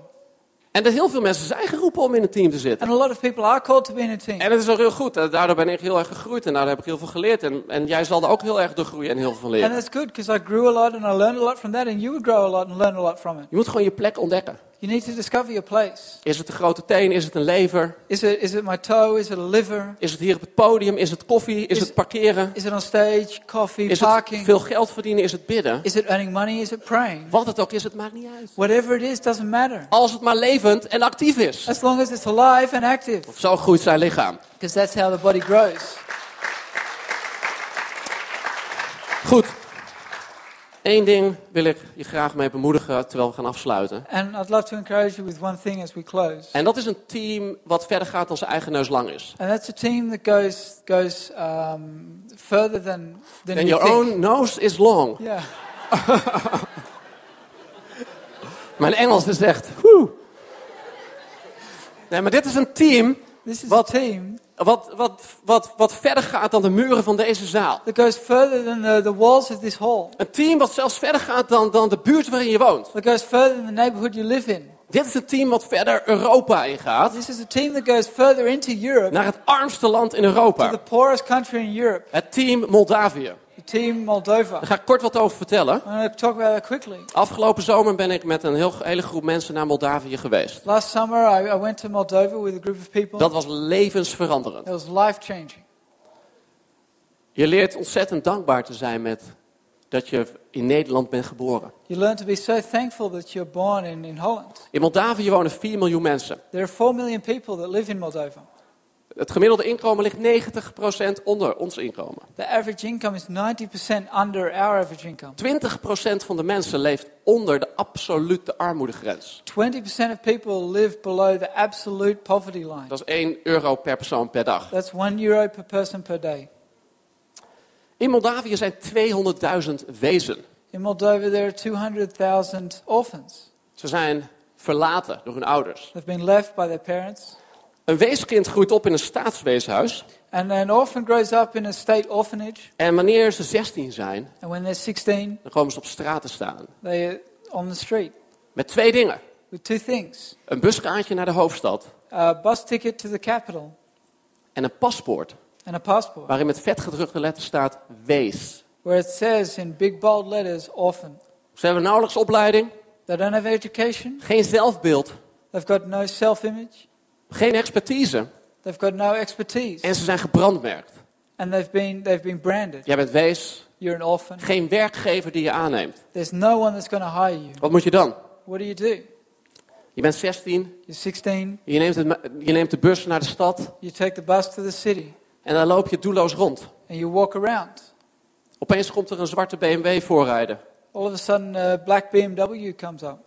En er heel veel mensen zijn geroepen om in een team te zitten. And a lot of people are called to be in a team. En het is ook heel goed. Eh, Daardoor ben ik heel erg gegroeid en daardoor heb ik heel veel geleerd. En, en jij zal er ook heel erg door groeien en heel veel van And leren. that's good because I grew a lot and I learned a lot from that, and you would grow a lot and learn a lot from it. Je moet gewoon je plek ontdekken. You need to discover your place. Is het een grote teen? Is het een lever? Is it, is it my toe? Is it a liver? Is het hier op het podium? Is het koffie? Is Is- het parkeren? Is it on stage? Coffee? Is het parking? veel geld verdienen? Is het bidden? Is it earning money? Is it praying? Wat het ook is, het maakt niet uit. Whatever it is, doesn't matter. Als het maar levend en actief is. As long as it's alive and active. Zo groeit zijn lichaam. Because that's how the body grows. Goed. Eén ding wil ik je graag mee bemoedigen terwijl we gaan afsluiten. And I'd love to encourage you with one thing as we close. En dat is een team wat verder gaat dan zijn eigen neus lang is. And that's a team that goes goes um, further than than And you your think. own nose is long. Yeah. Mijn Engels is echt. woe. Nee, maar dit is een team This is Wat- a team wat, wat, wat, wat verder gaat dan de muren van deze zaal. that goes further than the, the walls of this hall. Een team wat zelfs verder gaat dan, dan de buurt waarin je woont. That goes further than the neighborhood you live in. Dit is een team wat verder Europa ingaat. This is a team that goes further into Europe, Naar het armste land in to Europa. the poorest country in Europe, Het team Moldavië. Team Moldova. Daar ga ik kort wat over vertellen. To talk quickly. Afgelopen zomer ben ik met een heel, hele groep mensen naar Moldavië geweest. Last summer, I, I went to Moldova with a group of people. Dat was levensveranderend. It was life changing. Je leert ontzettend dankbaar te zijn met dat je in Nederland bent geboren. You learn to be so thankful that you're born in, in Holland. In Moldavië wonen 4 miljoen mensen. There are 4 million people that live in Moldova. Het gemiddelde inkomen ligt 90% onder ons inkomen. The average income is 90% under our average income. 20% van de mensen leeft onder de absolute armoedegrens. 20% of people live below the absolute poverty line. Dat is 1 euro per persoon per dag. That's 1 euro per person per day. In Moldavië zijn 200.000 wezen. In Moldova, there are 200,000 orphans. Ze zijn verlaten door hun ouders. They've been left by their parents. Een weeskind groeit op in een staatsweeshuis. And an orphan grows up in a state orphanage. En wanneer ze 16 zijn, And when they're 16, dan komen ze op straat te staan. they're on the street Met twee dingen. with two things Een buskaartje naar de hoofdstad a bus ticket to the capital en een paspoort and a passport. waarin met vetgedrukte letters staat wees. Where it says in big bold letters, orphan. Ze hebben nauwelijks opleiding, They don't have education. geen zelfbeeld, They've got no self image. Geen expertise They've got no expertise. en ze zijn gebrandmerkt. And they've been, they've been branded. Jij bent wees, You're an orphan. geen werkgever die je aanneemt. There's no one that's going to hire you. Wat moet je dan? What do you do? Je bent 16, You're 16. je neemt, het, je neemt de bus naar de stad You take the bus to the city en dan loop je doelloos rond. and you walk around. Opeens komt er een zwarte BMW voorrijden. All of a sudden, a black BMW comes up.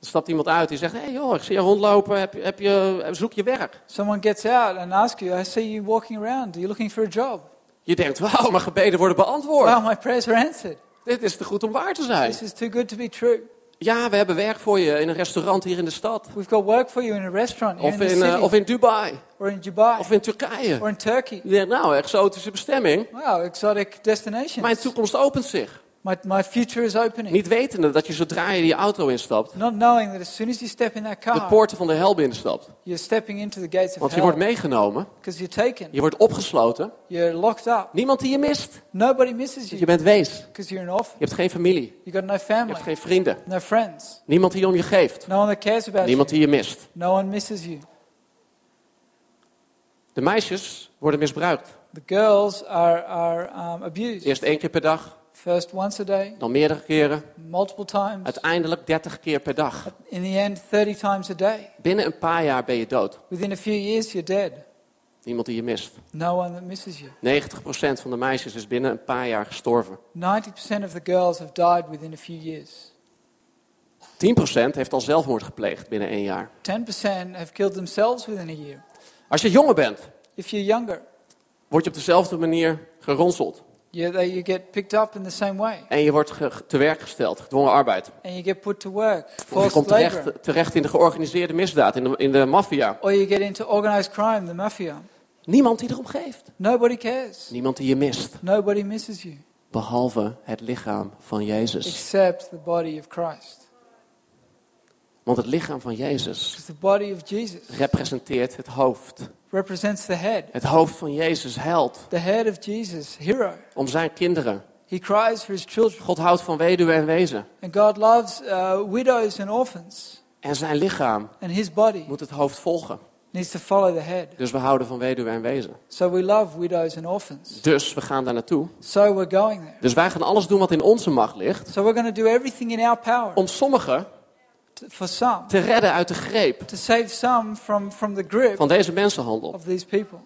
Er stapt iemand uit die zegt, hé hey joh, ik zie je rondlopen, heb, je- heb je, zoek je werk. Someone gets out and asks you, I see you walking around. Are you looking for a job? Je denkt, wauw, mijn gebeden worden beantwoord. Wow, my prayers are answered. Dit is te goed om waar te zijn. This is too good to be true. Ja, we hebben werk voor je in een restaurant hier in de stad. We've got work for you in a restaurant here Of in the in, eh, city, of in Dubai. or in Dubai, Of in Turkije. or in Turkey. Denkt, nou, exotische bestemming. Wow, exotic destinations. Mijn toekomst opent zich. My, my future is opening. Niet wetende dat je zodra je die auto instapt, Not knowing that as soon as you step in that de car, poorten van de hel binnenstapt. you're stepping into the gates of Want je hell. wordt meegenomen, you're taken. je wordt opgesloten. You're locked up. Niemand die je mist. Nobody misses Je you bent wees. you're an. Je hebt geen familie. You got no Je family, hebt geen vrienden. no friends, Niemand die om je geeft. no one that cares about Niemand you. die je mist. No one misses you. De meisjes worden misbruikt. The girls are, are um, abused. Eerst één keer per dag, First once a day, dan meerdere keren. multiple times. Uiteindelijk 30 keer per dag. In the end, 30 times a day. Binnen een paar jaar ben je dood. Within a few years, you're dead. Niemand die je mist. No one that misses you. 90% van de meisjes is binnen een paar jaar gestorven. 90% of the girls have died within a few years. 10% heeft al zelfmoord gepleegd binnen één jaar. 10% have killed themselves within a year. Als je jonger bent, If you're younger, word je op dezelfde manier geronseld. You, they, you get picked up in the same way. En je wordt te werk gesteld, gedwongen arbeid. And you get put to work, Of je komt terecht, terecht in de georganiseerde misdaad, in de, in de maffia. Or you get into organized crime, the mafia. Niemand die erom geeft. Nobody cares. Niemand die je mist. Nobody misses you Behalve het lichaam van Jezus. except the body of Christ. Want het lichaam van Jezus the body of Jesus representeert het hoofd. represents the head. Het hoofd van Jezus huilt The head of Jesus, hero. om zijn kinderen. He cries for his children. God houdt van weduwe en wezen. And God loves uh, widows and orphans. En zijn lichaam And his body moet het hoofd volgen. needs to follow the head. Dus we houden van weduwe en wezen. So we love widows and orphans. Dus we gaan daar naartoe. So we're going there. Dus wij gaan alles doen wat in onze macht ligt. So we're going to do everything in our power Om sommigen for some, te redden uit de greep to save some from, from the grip van deze mensenhandel. of these people.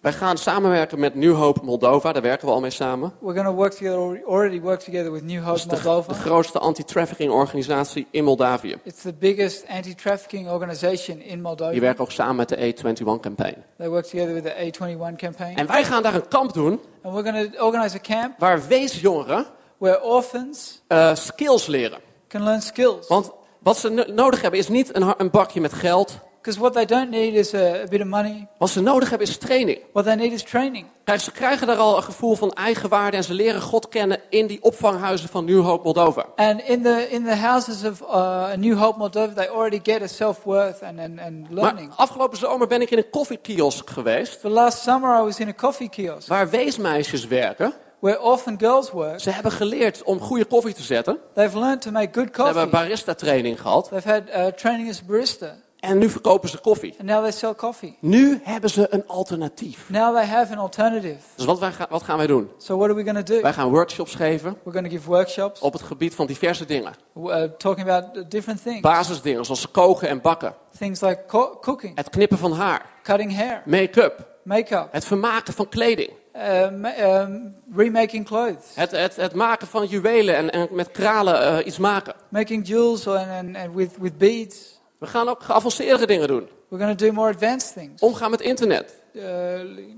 Wij gaan samenwerken met New Hope Moldova, daar werken we al mee samen. We're going to work together, already- work together with New Dat Hope is de, Moldova. de grootste anti-trafficking organisatie in Moldavië. It's the biggest anti-trafficking organization in Moldova. Die werken ook samen met de A21 campaign. They work together with the A21 campaign. En wij gaan daar een kamp doen And we're going to organize a camp waar weesjongeren where orphans eh, skills leren. Can learn skills. Want wat ze no- nodig hebben is niet een, een bakje met geld. What they don't need is a, a bit of money. Wat ze nodig hebben is training. What they need is training. Ze krijgen daar al een gevoel van eigenwaarde en ze leren God kennen in die opvanghuizen van New Hope Moldova. And in the in the houses of uh, New Hope Moldova, they already get a self-worth and, and, and Maar learning. afgelopen zomer ben ik in een koffiekiosk geweest The last summer I was in a coffee kiosk waar weesmeisjes werken. Where orphan girls work. Ze hebben geleerd om goede koffie te zetten. They've learned to make good Ze hebben coffee. barista training gehad. They've had uh, training as barista. En nu verkopen ze koffie. And now they sell coffee. Nu hebben ze een alternatief. Now they have an alternative. Dus wat, wij wat gaan wij doen? So what are we going to do? Wij gaan workshops geven We're going to give workshops op het gebied van diverse dingen. uh, talking about different things. Basisdingen zoals koken en bakken. Things like co- cooking, Het knippen van haar. cutting hair, Make-up. makeup, Het vermaken van kleding. Uh, ma- um, remaking clothes, Het, het, het maken van juwelen en, en met kralen eh, iets maken. making jewels and, and, and with, with beads. We gaan ook geavanceerde dingen doen. We're going to do more advanced things. Omgaan met internet. Uh,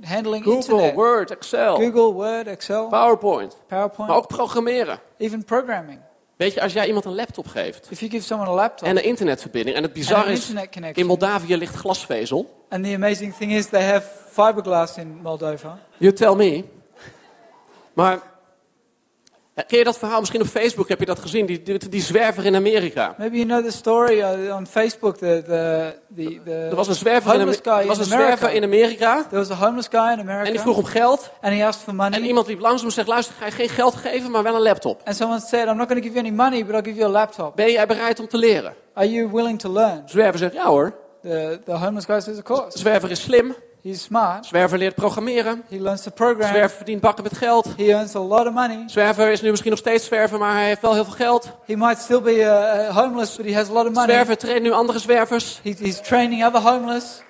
handling Google, internet, Word, Excel, Google, Word, Excel, PowerPoint. PowerPoint, Maar ook programmeren. even programming. Weet je, als jij iemand een laptop geeft If you give someone a laptop en een internetverbinding. En het bizarre an is, in Moldavië ligt glasvezel. and the amazing thing is they have fiberglass in Moldova. You tell me. Maar ken je dat verhaal? Misschien op Facebook heb je dat gezien. Die, die, die zwerver in Amerika. Maybe you know the story uh, on Facebook. The the the, the Er was een zwerver, in, homeless Ame- guy er was een America. zwerver in Amerika. There was a homeless guy in America, En die vroeg om geld. and he asked for money. En iemand liep langs hem en zegt: Luister, ga je geen geld geven, maar wel een laptop. and someone said, "I'm not going to give you any money, but I'll give you a laptop. Ben jij bereid om te leren? Are you willing to learn?" Zwerver zegt: Ja hoor. The the homeless guy says, "Of course." Zwerver is slim. He's smart. Zwerver leert programmeren. He learns to program. Zwerver verdient bakken met geld. He earns a lot of money. Zwerver is nu misschien nog steeds zwerver, maar hij heeft wel heel veel geld. He might still be uh, homeless, but he has a lot of money. Zwerver traint nu andere zwervers. He, he's training other homeless.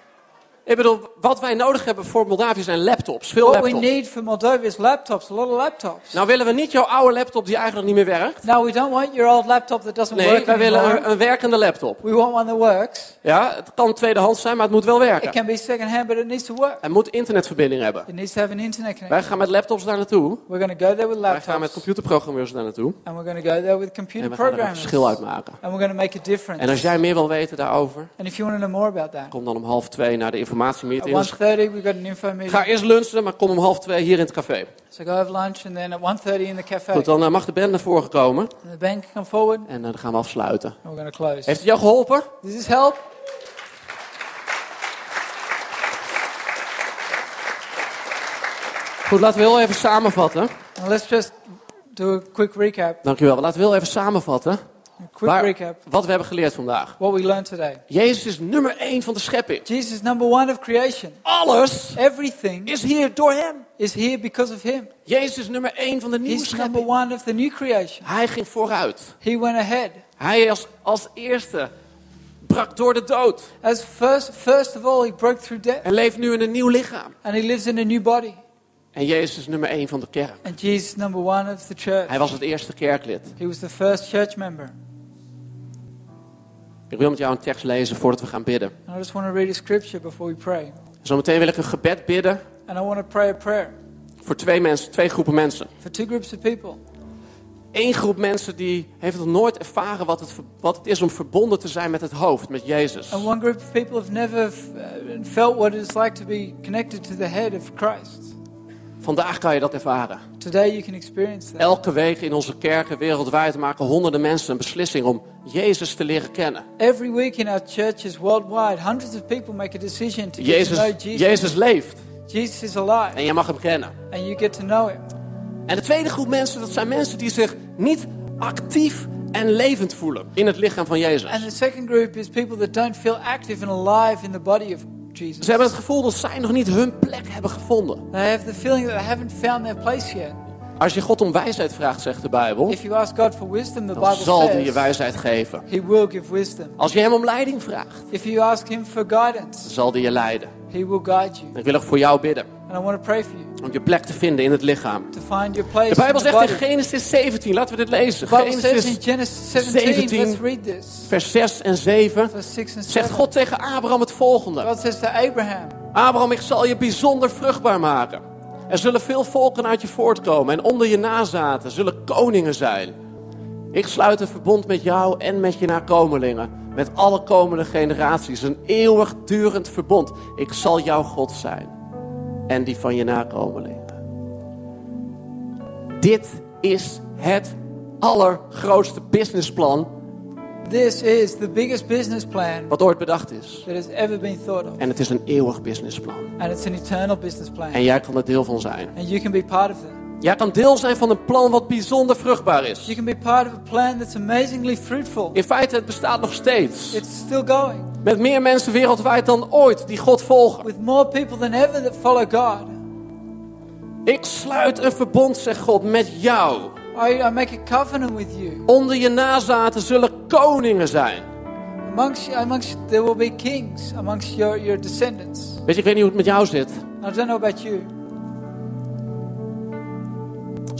Ik bedoel, wat wij nodig hebben voor Moldavië zijn laptops. Veel What we laptops. need for Moldova is laptops, a lot of laptops. Nou willen we niet jouw oude laptop die eigenlijk niet meer werkt. Now we don't want your old laptop that doesn't Nee, work wij willen een, een werkende laptop. We want one that works. Ja, het kan tweedehands zijn, maar het moet wel It werken. can be second hand, but it needs to work. Het moet internetverbinding hebben. It needs to have an internet connection. Wij gaan met laptops daar naartoe. We're going to go there with Wij gaan met laptops, computerprogrammeurs daar naartoe. and we're going to go there with En computer we gaan er een programmers, verschil uitmaken. and we're going to make a difference. En als jij meer wil weten daarover, And if you want to know more about that, kom dan om half twee naar de at informatiemeeting. 1.30 we've got an info meeting. Ga eerst lunchen, maar kom om half twee hier in het café. So go have lunch, and then at 1.30 in the cafe, Goed, dan eh, mag de band naar voren komen. and the bank come forward, En eh, dan gaan we afsluiten. and we're going to close. Heeft het jou geholpen? Does this help? Goed, laten we heel even samenvatten. And let's just do a quick recap. Dankjewel. Laten we heel even samenvatten quick Waar- recap. wat we hebben geleerd vandaag. What we learned today. Jezus is nummer één van de schepping. Jesus is number one of creation. Alles Everything is hier door hem. is here because of him. Jezus is nummer één van de nieuwe He's number schepping. one of the new creation. Hij ging vooruit. He went ahead. Hij als, als eerste brak door de dood. As first, first of all, he broke through death, En leeft nu in een nieuw lichaam. and he lives in a new body. En Jezus is nummer één van de kerk. And Jesus number one of the church. Hij was het eerste kerklid. He was the first church member. Ik wil met jou een tekst lezen voordat we gaan bidden. I just want to read a scripture before we pray. Zometeen wil ik een gebed bidden And I want to pray a prayer voor twee mensen, twee groepen mensen. for two groups of people. Eén groep mensen die heeft nog nooit ervaren wat het, wat het is om verbonden te zijn met het hoofd, met Jezus. And one group of people have never uh, felt what it's like to be connected to the head of Christ. Vandaag kan je dat ervaren. Today you can experience that. Elke week in onze kerken wereldwijd maken honderden mensen een beslissing om Jezus te leren kennen. Every week in our churches worldwide, hundreds of people make a decision to get to Jezus, know Jesus. Jezus leeft Jesus is alive, en je mag hem kennen. and you get to know him. En de tweede groep mensen, dat zijn mensen die zich niet actief en levend voelen in het lichaam van Jezus. And the second group is people that don't feel active and alive in the body of. Ze hebben het gevoel dat zij nog niet hun plek hebben gevonden. They have the feeling that they haven't found their place yet. Als je God om wijsheid vraagt, zegt de Bijbel, If you ask God for wisdom, the dan Bible zal hij je says wijsheid geven. He will give wisdom. Als je hem om leiding vraagt, If you ask Him for guidance, dan zal hij je leiden. He will guide you. Ik wil ook voor jou bidden. And I want to pray for you om je plek te vinden in het lichaam. to find your place De Bijbel zegt in. Genesis 17, laten we dit lezen. Says in Genesis Genesis 17, 17, let's read this. vers 6 en 7 Verse 6 and zegt 7. God tegen Abraham het volgende. God says to Abraham, Abraham, ik zal je bijzonder vruchtbaar maken. Er zullen veel volken uit je voortkomen en onder je nazaten zullen koningen zijn. Ik sluit een verbond met jou en met je nakomelingen, met alle komende generaties. Een eeuwigdurend verbond. Ik zal jouw God zijn en die van je nakomelingen. Dit is het allergrootste businessplan this is the biggest business plan wat ooit bedacht is. that has ever been thought of. En het is een eeuwig businessplan. And it's an eternal business plan. En jij kan er deel van zijn. And you can be part of it. Jij kan deel zijn van een plan wat bijzonder vruchtbaar You is. can be part of a plan that's amazingly fruitful. In feite, het bestaat nog steeds. It's still going. Met meer mensen wereldwijd dan ooit die God volgen. With more people than ever that follow God. Ik sluit een verbond, zegt God, met jou. I, I make a covenant with you. Onder je nazaten zullen koningen zijn. Amongst, you- amongst there will be kings amongst your, your descendants. Weet je, ik weet niet hoe het met jou zit. I don't know about you.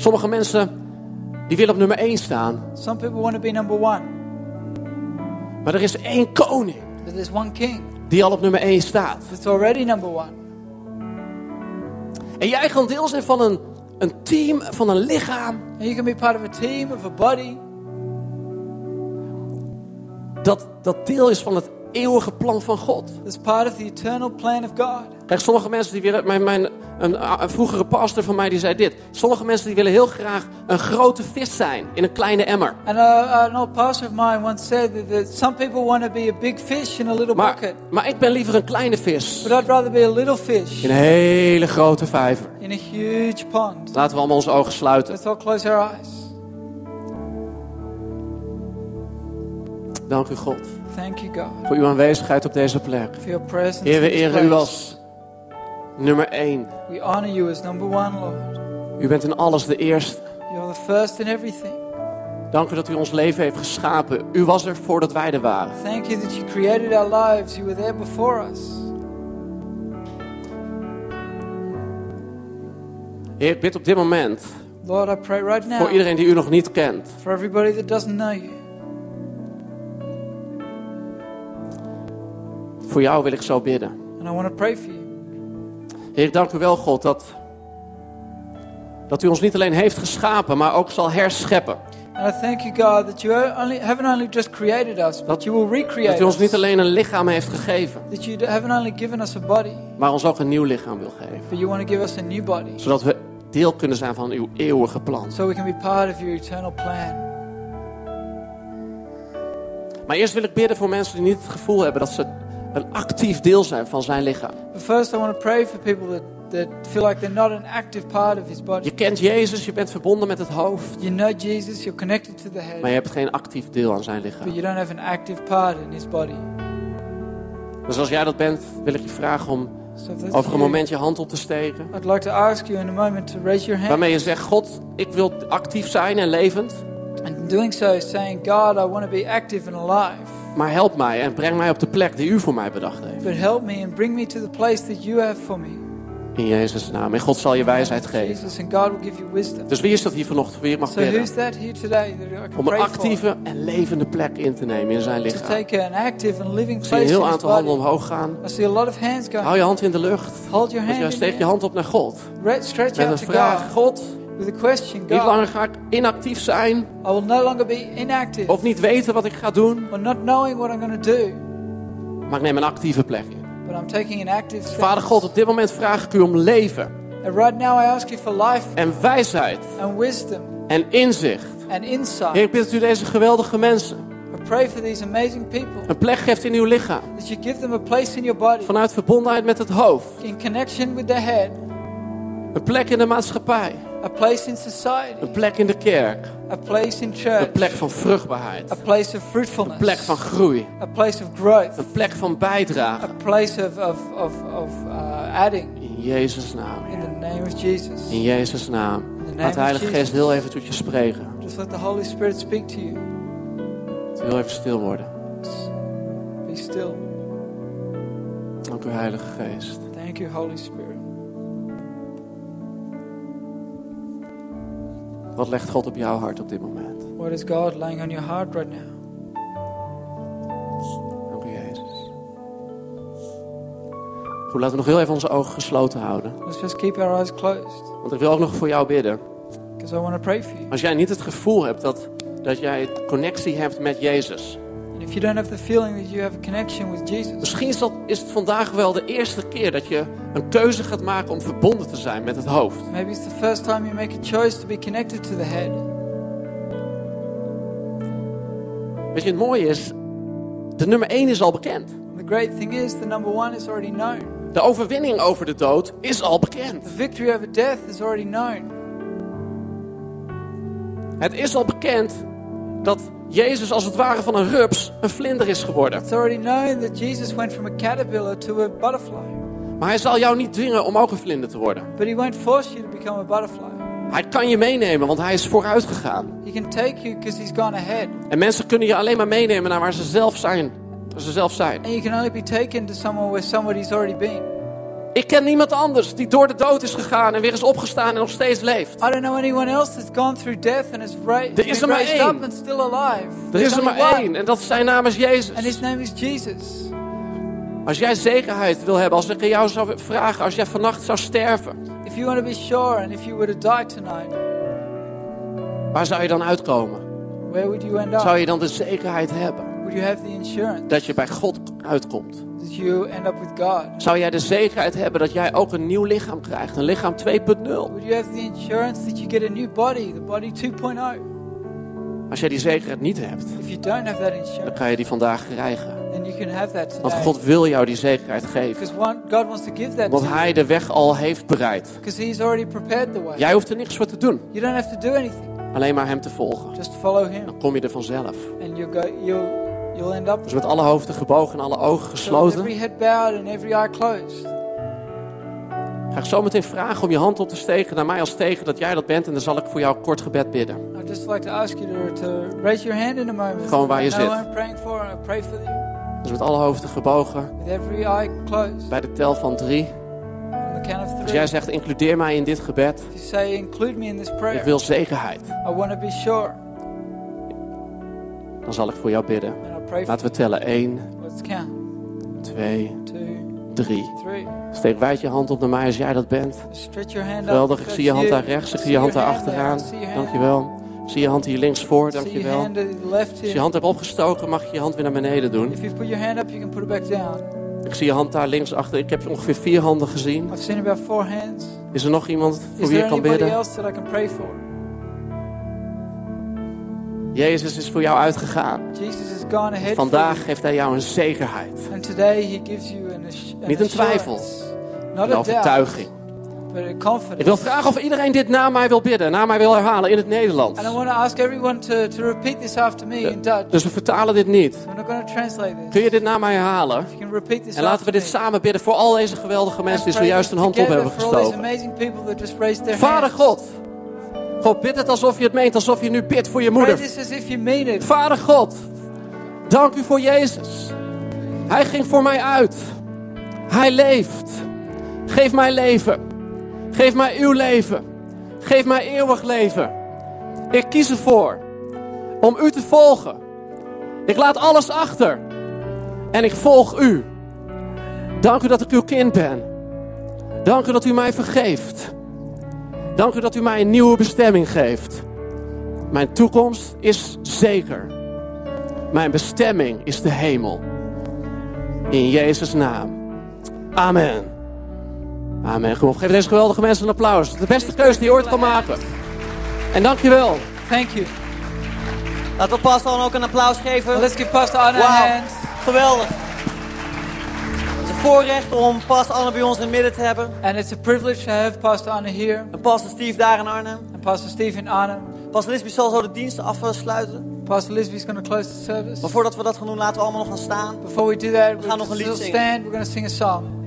Sommige mensen die willen op nummer 1 staan. Some people want to be number one, Maar er is één koning but there's one king die al op nummer 1 staat. that's already number one. En jij kan deel zijn van een, een team, van een lichaam. And you can be part of a team, of a body Dat, dat deel is van het eeuwige plan van God. that's part of the eternal plan of God. Kijk, sommige mensen die willen. Mijn, mijn, een, een vroegere pastor van mij die zei dit. Sommige mensen die willen heel graag een grote vis zijn in een kleine emmer. And uh, an old pastor of mine once said that, that some people want to be a big fish in a little Maar, bucket, maar ik ben liever een kleine vis but I'd rather be a little fish in een hele grote vijver. in a huge pond. Laten we allemaal onze ogen sluiten. Let's all close our eyes. Dank u God Thank you, God, voor uw aanwezigheid op deze plek. for your presence. Heer, we eren u als nummer één. We honor you as number one, Lord. U bent in alles de eerste. You're the first in everything. Dank u dat u ons leven heeft geschapen. U was er voordat wij er waren. Thank you that you created our lives. You were there before us. Heer, ik bid op dit moment Lord, I pray right now voor iedereen die u nog niet kent. for everybody that doesn't know you. Voor jou wil ik zo bidden. And I want to pray for you. Heer, ik dank u wel, God, dat, dat u ons niet alleen heeft geschapen, maar ook zal herscheppen. And I thank you, God, that you only, haven't only just created us, but Dat- you will recreate Dat u ons niet alleen een lichaam heeft gegeven, That you haven't only given us a body, maar ons ook een nieuw lichaam wil geven. but you want to give us a new body. Zodat we deel kunnen zijn van uw eeuwige plan. So we can be part of your eternal plan. Maar eerst wil ik bidden voor mensen die niet het gevoel hebben dat ze een actief deel zijn van zijn lichaam. But first, I want to pray for people that, that feel like they're not an active part of his body. Je kent Jezus, je bent verbonden met het hoofd, You know Jesus, you're connected to the head, maar je hebt geen actief deel aan zijn but lichaam. you don't have an active part in his body. Dus als jij dat bent, wil ik je vragen om So over een moment je hand op te steken. I'd like to ask you in a moment to raise your hand. Waarmee je zegt, God, ik wil actief zijn en levend. And in doing so, saying, God, I want to be active and alive. Maar help mij en breng mij op de plek die u voor mij bedacht heeft. But help me and bring me to the place that you have for me. In Jezus' naam. En God zal je wijsheid geven. Dus wie is dat hier vanochtend ik mag bidden? Om een actieve en levende plek in te nemen in zijn lichaam. Ik zie een heel aantal handen omhoog gaan. Hou je hand in de lucht. Hold your Want hand je hand op naar God. Met een vraag. God A question. niet God, langer ga ik inactief zijn. I will no longer be inactive Of niet weten wat ik ga doen. or not knowing what I'm going to do, Maar ik neem een actieve plek in. but I'm taking an active. Vader God, op dit moment vraag ik u om leven. And right now I ask you for life En wijsheid. and wisdom En inzicht. and insight. Heer, ik bid dat u deze geweldige mensen I pray for these amazing people een plek geeft in uw lichaam. that you give them a place in your body Vanuit verbondenheid met het hoofd. in connection with their head, Een plek in de maatschappij. a place in society, Een plek in de kerk. a place in church, Een plek van vruchtbaarheid. a place of Een fruitfulness, plek van groei. a place of growth, Een plek van a bijdrage. place of, of, of, of uh, adding In Jezus' naam. in the name of Jesus. In Jezus' naam. Laat de Heilige Geest heel even tot je spreken. Just let the Holy Spirit speak to you. Heel even stil worden. Be still. Dank u Heilige Geest. Thank you, Holy Spirit. Wat legt God op jouw hart op dit moment? What is God laying on your heart right now? Dank u, Jezus. Goed, laten we nog heel even onze ogen gesloten houden. Let's just keep our eyes closed Want ik wil ook nog voor jou bidden. because I want to pray for you. Als jij niet het gevoel hebt dat, dat jij connectie hebt met Jezus. And if you don't have the feeling that you have a connection with Jesus, Misschien is, dat, is het vandaag wel de eerste keer dat je een keuze gaat maken om verbonden te zijn met het hoofd. maybe it's the first time you make a choice to be connected to the head. Weet je, het mooie is, de nummer 1 is al bekend. The great thing is, the number one is already known. De overwinning over de dood is al bekend. The victory over death is already known. Het is al bekend dat Jezus als het ware van een rups een vlinder is geworden. It's already known that Jesus went from a caterpillar to a butterfly. Maar hij zal jou niet dwingen om ook een vlinder te worden. But he won't force you to become a butterfly. Hij kan je meenemen, want hij is vooruit gegaan. He can take you he's gone ahead. En mensen kunnen je alleen maar meenemen naar waar ze zelf zijn. Waar ze zelf zijn. And you can only be taken to somewhere where somebody's already been. Ik ken niemand anders die door de dood is gegaan en weer is opgestaan en nog steeds leeft. I don't know anyone else that's gone through death and is ra- Er is er maar raised één. Er is er maar één en dat is zijn naam is And his Jezus. name is Jesus. Als jij zekerheid wil hebben, als ik aan jou zou vragen, als jij vannacht zou sterven, If you want to be sure and if you were to die tonight, waar zou je dan uitkomen? where would you end up? Zou je dan de zekerheid hebben Would you have the insurance dat je bij God uitkomt? that you end up with God? Zou jij de zekerheid hebben dat jij ook een nieuw lichaam krijgt, een lichaam 2.0? Would you have the insurance that you get a new body, the body 2.0? Als jij die zekerheid niet hebt, dan kan je die vandaag krijgen. Want. God wil jou die zekerheid geven. Want. Hij de weg al heeft bereid. Jij hoeft er niks voor te doen. Alleen maar Hem te volgen. Dan kom je er vanzelf. Dus met alle hoofden gebogen en alle ogen gesloten. Ga ik zo meteen vragen om je hand op te steken naar mij als tegen dat jij dat bent. En dan zal ik voor jou een kort gebed bidden. I'd just like to ask you to, to raise your hand in a moment. Gewoon waar je zit. I'm praying for, I pray for you. Dus met alle hoofden gebogen. With every eye closed. Bij de tel van drie. On the count of Als three. jij zegt includeer mij in dit gebed. If you say, include me in this Ik prayer. wil zekerheid. I want to be sure. Dan zal ik voor jou bidden. Laten we tellen. 1, Let's count. 2, Two, 3. three. Steek wijd je hand op naar mij als jij dat bent. Geweldig. Ik zie je hand daar rechts. Ik zie je hand daar achteraan. Dankjewel. Zie je hand hier links voor. Dankjewel. Als je je hand hebt opgestoken, mag je je hand weer naar beneden doen. Ik zie je hand daar links achter. Ik heb ongeveer vier handen gezien. Is er nog iemand voor wie ik kan bidden? Jezus is voor jou uitgegaan. Vandaag geeft hij jou een zekerheid. Niet een twijfel. Een overtuiging. Confidence. Ik wil vragen of iedereen dit na mij wil bidden. Na mij wil herhalen in het Nederlands. And I want to ask everyone to, to repeat this after me in Dutch. Dus we vertalen dit niet. We're not going to translate this. Kun je dit na mij herhalen? You can repeat this En laten we dit me. samen bidden voor al deze geweldige mensen die zojuist een hand op hebben gestoken. Vader. God. God, bid het alsof je het meent. Alsof je nu bidt voor je moeder. Vader God, dank u voor Jezus. Hij ging voor mij uit. Hij leeft. Geef mij leven. Geef mij uw leven. Geef mij eeuwig leven. Ik kies ervoor om u te volgen. Ik laat alles achter. En ik volg u. Dank u dat ik uw kind ben. Dank u dat u mij vergeeft. Dank u dat u mij een nieuwe bestemming geeft. Mijn toekomst is zeker. Mijn bestemming is de hemel. In Jezus' naam. Amen. Amen. Kom op, geef deze geweldige mensen een applaus. De beste keuze die je ooit kan maken. En dankjewel. Thank you. Laten we Pastor ook een applaus geven. Let's give Pastor Anna a Wauw, hand. geweldig. Het is een voorrecht om Pastor Anne bij ons in het midden te hebben. And it's a privilege to have Pastor Anna here En Pastor Steve daar in Arnhem. and Pastor Steve in Arnhem. Pastor Lisby zal zo de dienst afsluiten. Pastor Lisby's going to close the service. Maar voordat we dat gaan doen, laten we allemaal nog gaan staan. Before we do that, we're gaan nog een going lied zingen. stand. We're going to sing a song.